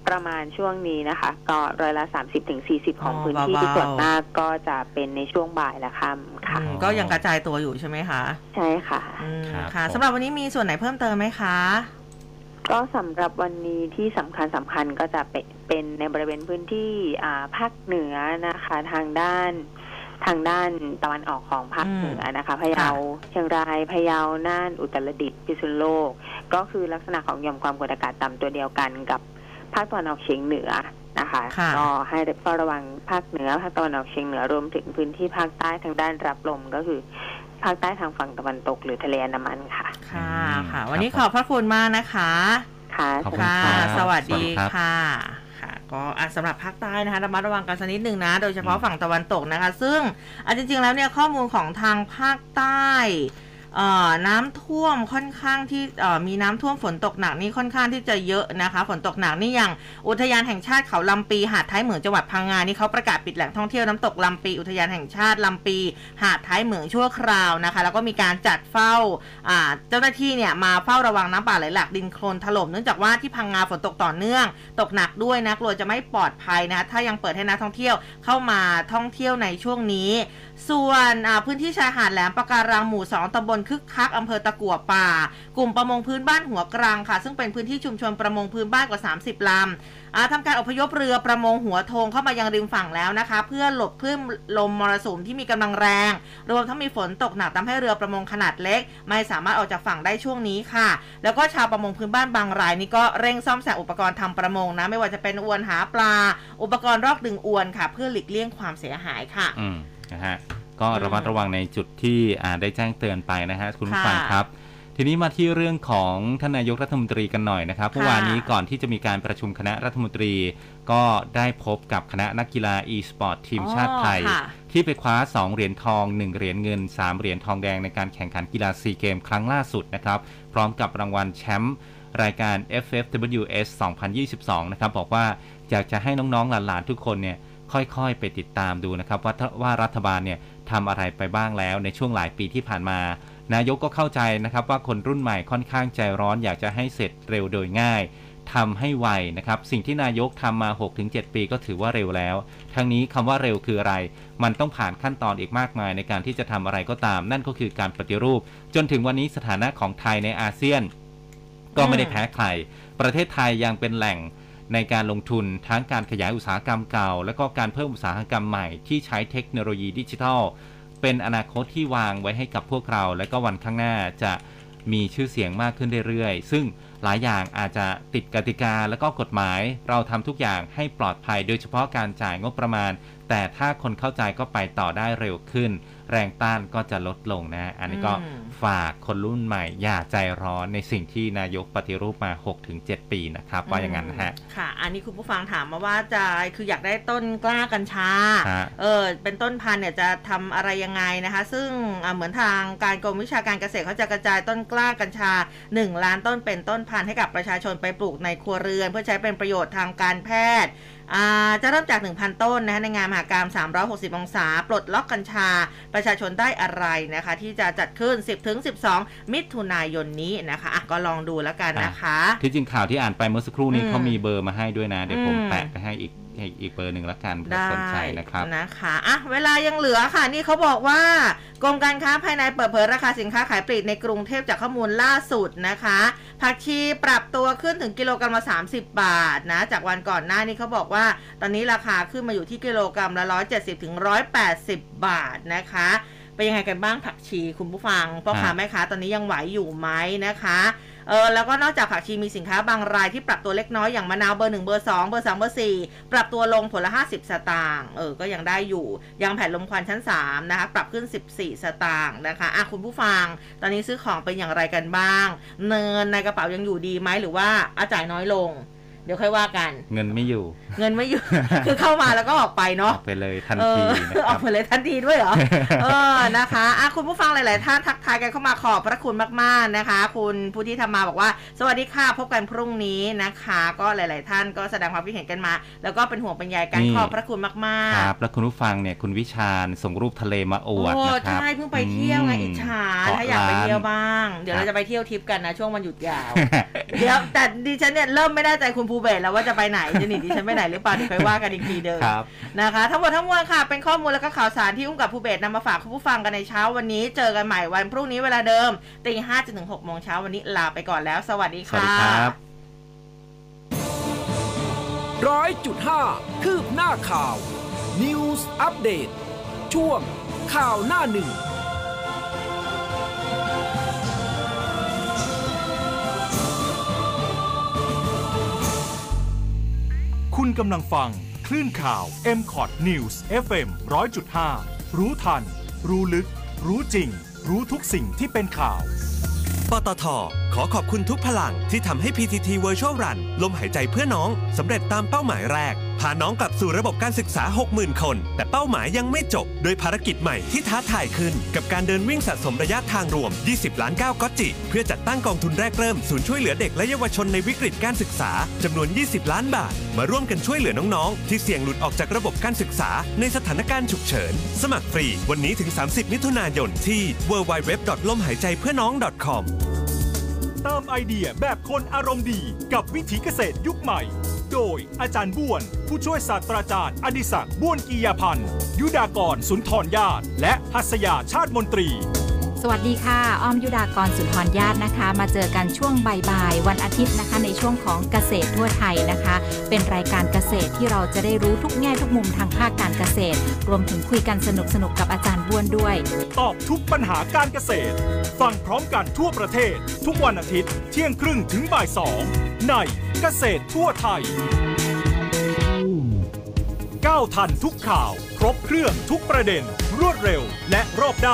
ประมาณช่วงนี้นะคะ ก็ร้อยละสามสิบถึงสี่สิบของอ๋อพื้นที่เบาๆ ที่ส่วนมากก็จะเป็นในช่วงบ่ายและค่ำค่ะ อืมก็ยังกระจายตัวอยู่ใช่ไหมคะใช่ค่ะ อืมครับค่ะผม สำหรับวันนี้มีส่วนไหนเพิ่มเติมไหมคะ ก็สำหรับวันนี้ที่สำคัญสำคัญก็จะเป็นเป็นในบริเวณพื้นที่อ่าภาคเหนือนะคะ ทางด้านทางด้านตะวันออกของภาคอืมเหนือนะคะพะเยาเชียงรายพะเยาน่านอุตรดิตถ์พิษณุโลก ก็คือลักษณะของหย่อมความกดอากาศต่ำตัวเดียวกันกับ ภาคตะวันออกเฉียงเหนือนะคะค่ะก็ให้เฝ้าระวังภาคเหนือภาคตะวันออกเฉียงเหนือรวมถึงพื้นที่ภาคใต้ทางด้านรับลมก็คือภาคใต้ทางฝั่งตะวันตกหรือทะเลอันดามันค่ะ ค่ะอืมค่ะครับวันนี้ผมขอบพระคุณมากนะคะ ค่ะขอบคุณค่ะรับสวัสดีสวัสดีครับค่ะ ค่ะ ก็อะสำหรับภาคใต้นะคะระมัดระวังกันสักนิดหนึ่งนะ โดยเฉพาะฝั่งตะวันตกนะคะ ซึ่งอะจริงๆแล้วเนี่ยข้อมูลของทางภาคใต้เอ่อ น้ำท่วมค่อนข้างที่มีน้ำท่วมฝนตกหนักนี่ค่อนข้างที่จะเยอะนะคะ ฝนตกหนักนี่อย่างอุทยานแห่งชาติเขาลำปีหาดท้ายเหมืองจังหวัดพังงานี่เขาประกาศปิดแหล่งท่องเที่ยวน้ำตกลำปีอุทยานแห่งชาติลำปี หาดท้ายเหมืองชั่วคราวนะคะ แล้วก็มีการจัดเฝ้าเจ้าหน้าที่เนี่ยมาเฝ้าระวังน้ำป่าไหลหลากดินโคลนถล่มเนื่องจากว่าที่พังงาฝนตกต่อเนื่อง ตกหนักด้วยนะกลัวจะไม่ปลอดภัยนะถ้ายังเปิดให้นักท่องเที่ยวเข้ามาท่องเที่ยวในช่วงนี้ ส่วนพื้นที่ชายหาดแหลมปะการังหมู่ 2ตำบลคึกคักอำเภอตะกั่วป่า กลุ่มประมงพื้นบ้านหัวกลางค่ะ ซึ่งเป็นพื้นที่ชุมชนประมงพื้นบ้านกว่า 30ลำอ่าทำการอพยพเรือประมงหัวโทงเข้ามายังริมฝั่งแล้วนะคะ เพื่อหลบคลื่นลมมรสุมที่มีกำลังแรง รวมทั้งมีฝนตกหนักทำให้เรือประมงขนาดเล็ก ไม่สามารถออกจากฝั่งได้ช่วงนี้ค่ะ แล้วก็ชาวประมงพื้นบ้านบางรายนี่ก็เร่งซ่อมแซมอุปกรณ์ทำประมงนะ ไม่ว่าจะเป็นอวนหาปลา อุปกรณ์รอกดึงอวนค่ะ เพื่อหลีกเลี่ยงความเสียหายค่ะ อืมนะฮะ ก็ระมัดระวังในจุดที่อ่าได้แจ้งเตือนไปนะฮะคุณผู้ฟังค่ะครับ ทีนี้มาที่เรื่องของท่านนายกรัฐมนตรีกันหน่อยนะครับเมื่อวานนี้ก่อนที่จะมีการประชุมคณะรัฐมนตรี ก็ได้พบกับคณะนักกีฬา e-sport ทีมชาติไทยอ๋อค่ะที่ไปคว้า 2 เหรียญทอง 1 เหรียญเงิน 3 เหรียญทองแดงในการแข่งขันกีฬาซีเกมครั้งล่าสุดนะครับ พร้อมกับรางวัลแชมป์รายการ FFWS 2022 นะครับ บอกว่าอยากจะให้น้องๆหลานๆทุกคนเนี่ยค่อยๆ ไปติดตามดูนะครับว่าว่ารัฐบาลเนี่ย ทำอะไรไปบ้างแล้วในช่วงหลายปีที่ผ่านมา นายกก็เข้าใจนะครับว่าคนรุ่นใหม่ค่อนข้างใจร้อนอยากจะให้เสร็จเร็วโดยง่ายทำให้ไวนะครับ สิ่งที่นายกทำมา 6-7 ปีก็ถือว่าเร็วแล้ว ทั้งนี้คำว่าเร็วคืออะไร มันต้องผ่านขั้นตอนอีกมากมายในการที่จะทำอะไรก็ตาม นั่นก็คือการปฏิรูป จนถึงวันนี้สถานะของไทยในอาเซียน ก็ไม่ได้แพ้ใคร ประเทศไทยยังเป็นแหล่ง ในการลงทุนทั้งการขยายอุตสาหกรรมเก่า และก็การเพิ่มอุตสาหกรรมใหม่ที่ใช้เทคโนโลยีดิจิทัล เป็นอนาคตที่วางไว้ให้กับพวกเรา และก็วันข้างหน้าจะมีชื่อเสียงมากขึ้นเรื่อยๆ ซึ่งหลายอย่างอาจจะติดกติกาและก็กฎหมาย เราทำทุกอย่างให้ปลอดภัยโดยเฉพาะการจ่ายงบประมาณ แต่ถ้าคนเข้าใจก็ไปต่อได้เร็วขึ้น แรงต้านก็จะลดลงนะ อันนี้ก็อืมฝากคนรุ่นใหม่ อย่าใจร้อนในสิ่งที่นายกปฏิรูปมา 6-7 ปีนะครับ ว่าอย่างนั้นนะฮะ ค่ะ อันนี้คุณผู้ฟังถามมาว่าจะคืออยากได้ต้นกล้ากัญชาฮะเออเป็นต้นพันธุ์เนี่ยจะทำอะไรยังไงนะคะ ซึ่งอ่าเหมือนทางการกรมวิชาการเกษตรเขาจะกระจายต้นกล้ากัญชา 1 ล้านต้นเป็นต้นพันธุ์ให้กับประชาชนไปปลูกในครัวเรือน เพื่อใช้เป็นประโยชน์ทางการแพทย์อ่า จะเริ่มจาก 1,000 ต้นนะคะในงานมหากรรม 360 องศา ปลดล็อกกัญชา ประชาชนได้อะไรนะคะ ที่จะจัดขึ้น 10-12 มิถุนายนนี้นะคะอะก็ลองดูแล้วกันนะคะ ที่จริงข่าวที่อ่านไปเมื่อสักครู่นี้อืมเขามีเบอร์มาให้ด้วยนะ เดี๋ยวผมอืมแปะไปให้อีก อีกอีกเบอร์หนึ่งละกันเผื่อได้สนใจนะครับนะคะอะเวลายังเหลือค่ะ นี่เขาบอกว่ากรมการค้าภายในเปิดเผยราคาสินค้าขายปลีกในกรุงเทพจากข้อมูลล่าสุดนะคะ ผักชีปรับตัวขึ้นถึงกิโลกรัมละ30 บาทนะ จากวันก่อนหน้านี้เขาบอกว่า ตอนนี้ราคาขึ้นมาอยู่ที่กิโลกรัมละ 170ถึง180 บาทนะคะเป็นยังไงกันบ้างผักชีคุณผู้ฟังพ่อค้าฮะแม่ค้าตอนนี้ยังไหวอยู่ไหมนะคะ เออแล้วก็นอกจากผักชีมีสินค้าบางรายที่ปรับตัวเล็กน้อยอย่างมะนาวเบอร์หนึ่งเบอร์สองเบอร์สามเบอร์สี่ปรับตัวลงผลละห้าสิบสตางค์เออก็ยังได้อยู่ยางแผ่นลมควันชั้นสามนะคะปรับขึ้นสิบสี่สตางค์นะคะอะคุณผู้ฟัง ตอนนี้ซื้อของเป็นอย่างไรกันบ้าง เนินในกระเป๋ายังอยู่ดีไหมหรือว่าอาจ่ายน้อยลง เดี๋ยวค่อยว่ากัน เงินไม่อยู่ เงินไม่อยู่ คือเข้ามาแล้วก็ออกไปอเนาะอกไปเลยทันเอทีอนะอคอรักบไปเลยทันทีด้วยเหรอเออนะคะอะคุณผู้ฟังหลาย ๆ ท่านทักทายกันเข้ามาขอบพระคุณมาก ๆ นะคะ คุณผู้ที่ทำมาบอกว่า สวัสดีค่ะพบกันพรุ่งนี้นะคะ ก็หลาย ๆ ท่านก็แสดงความคิดเห็นกันมา แล้วก็เป็นห่วงเป็นใยกันนี่ขอบพระคุณมากคๆรับแล้วคุณผู้ฟังเนี่ยคุณวิชาญส่งรูปทะเลมาอวดโอ้นะครับใช่เพิ่งไปเที่ยวไงอิจฉาเกะถ้าอยากไปล้นเที่ยวบ้าง เดี๋ยวครัเราบจะไปเที่ยวทริปกันนะช่วงวันหยุดยาว เดี๋ยวแต่ดิฉันเนี่ยเริ่มไม่แน่ใจคุณภูเบศแล้วว่าจะไปไหนจะหนีดิฉันไปไหนหรือเปล่าเดี๋ยวค่อยว่ากันอีกทีเดิมครับนะคะ ทั้งหมดทั้งมวลค่ะ เป็นข้อมูลและก็ข่าวสารที่อุ้มกับภูเบศนำมาฝากคุณผู้ฟังกันในเช้าวันนี้ เจอกันใหม่วันพรุ่งนี้เวลาเดิมตีห้าจนถึงหกโมงเช้าวันนี้ลาไปก่อนแล้ว สวัสดีสวัสค่ะดีครับร้อยจุดห้าคืบหน้าข่าว News Update ช่วงข่าวหน้าหนึ่ง คุณกำลังฟัง คลื่นข่าว m c o t News FM 100.5 รู้ทัน รู้ลึก รู้จริง รู้ทุกสิ่งที่เป็นข่าว ปตท ขอขอบคุณทุกพลังที่ทำให้ PTT Virtual Run ลมหายใจเพื่อน้องสำเร็จตามเป้าหมายแรกาน้องกลับสู่ระบบการศึกษา 60,000 คน แต่เป้าหมายยังไม่จบ โดยภารกิจใหม่ที่ท้าทายขึ้น กับการเดินวิ่งสะสมระยะทางรวม 20 ล้านก้าวก็จิ เพื่อจัดตั้งกองทุนแรกเริ่มศูนย์ช่วยเหลือเด็กและเยาวชนในวิกฤตการศึกษาจำนวน 20 ล้านบาท มาร่วมกันช่วยเหลือน้องๆ ที่เสี่ยงหลุดออกจากระบบการศึกษา ในสถานการณ์ฉุกเฉิน สมัครฟรี วันนี้ถึง 30 มิถุนายนที่ www. ลมหายใจเพื่อน้อง .com เติมไอเดียแบบคนอารมณ์ดี กับวิถีเกษตรยุคใหม่ โดยอาจารย์บ้วน ผู้ช่วยศาสตราจารย์อดิศักดิ์บ้วนกียาพันธ์ ยุดากรสุนทรญาติ และหัสยาชาติมนตรี สวัสดีค่ะ อ้อมยุดากรสุนทรญาตินะคะ มาเจอกันช่วงบ่ายๆวันอาทิตย์นะคะ ในช่วงของเกษตรทั่วไทยนะคะ เป็นรายการเกษตรที่เราจะได้รู้ทุกแง่ทุกมุมทางภาคการเกษตร รวมถึงคุยกันสนุกๆกับอาจารย์บ้วนด้วย ตอบทุกปัญหาการเกษตร ฟังพร้อมกันทั่วประเทศ ทุกวันอาทิตย์เที่ยงครึ่งถึงบ่ายสองในเกษตรทั่วไทยก้าวทันทุกข่าว ครบเครื่องทุกประเด็น รวดเร็วและรอบด้าน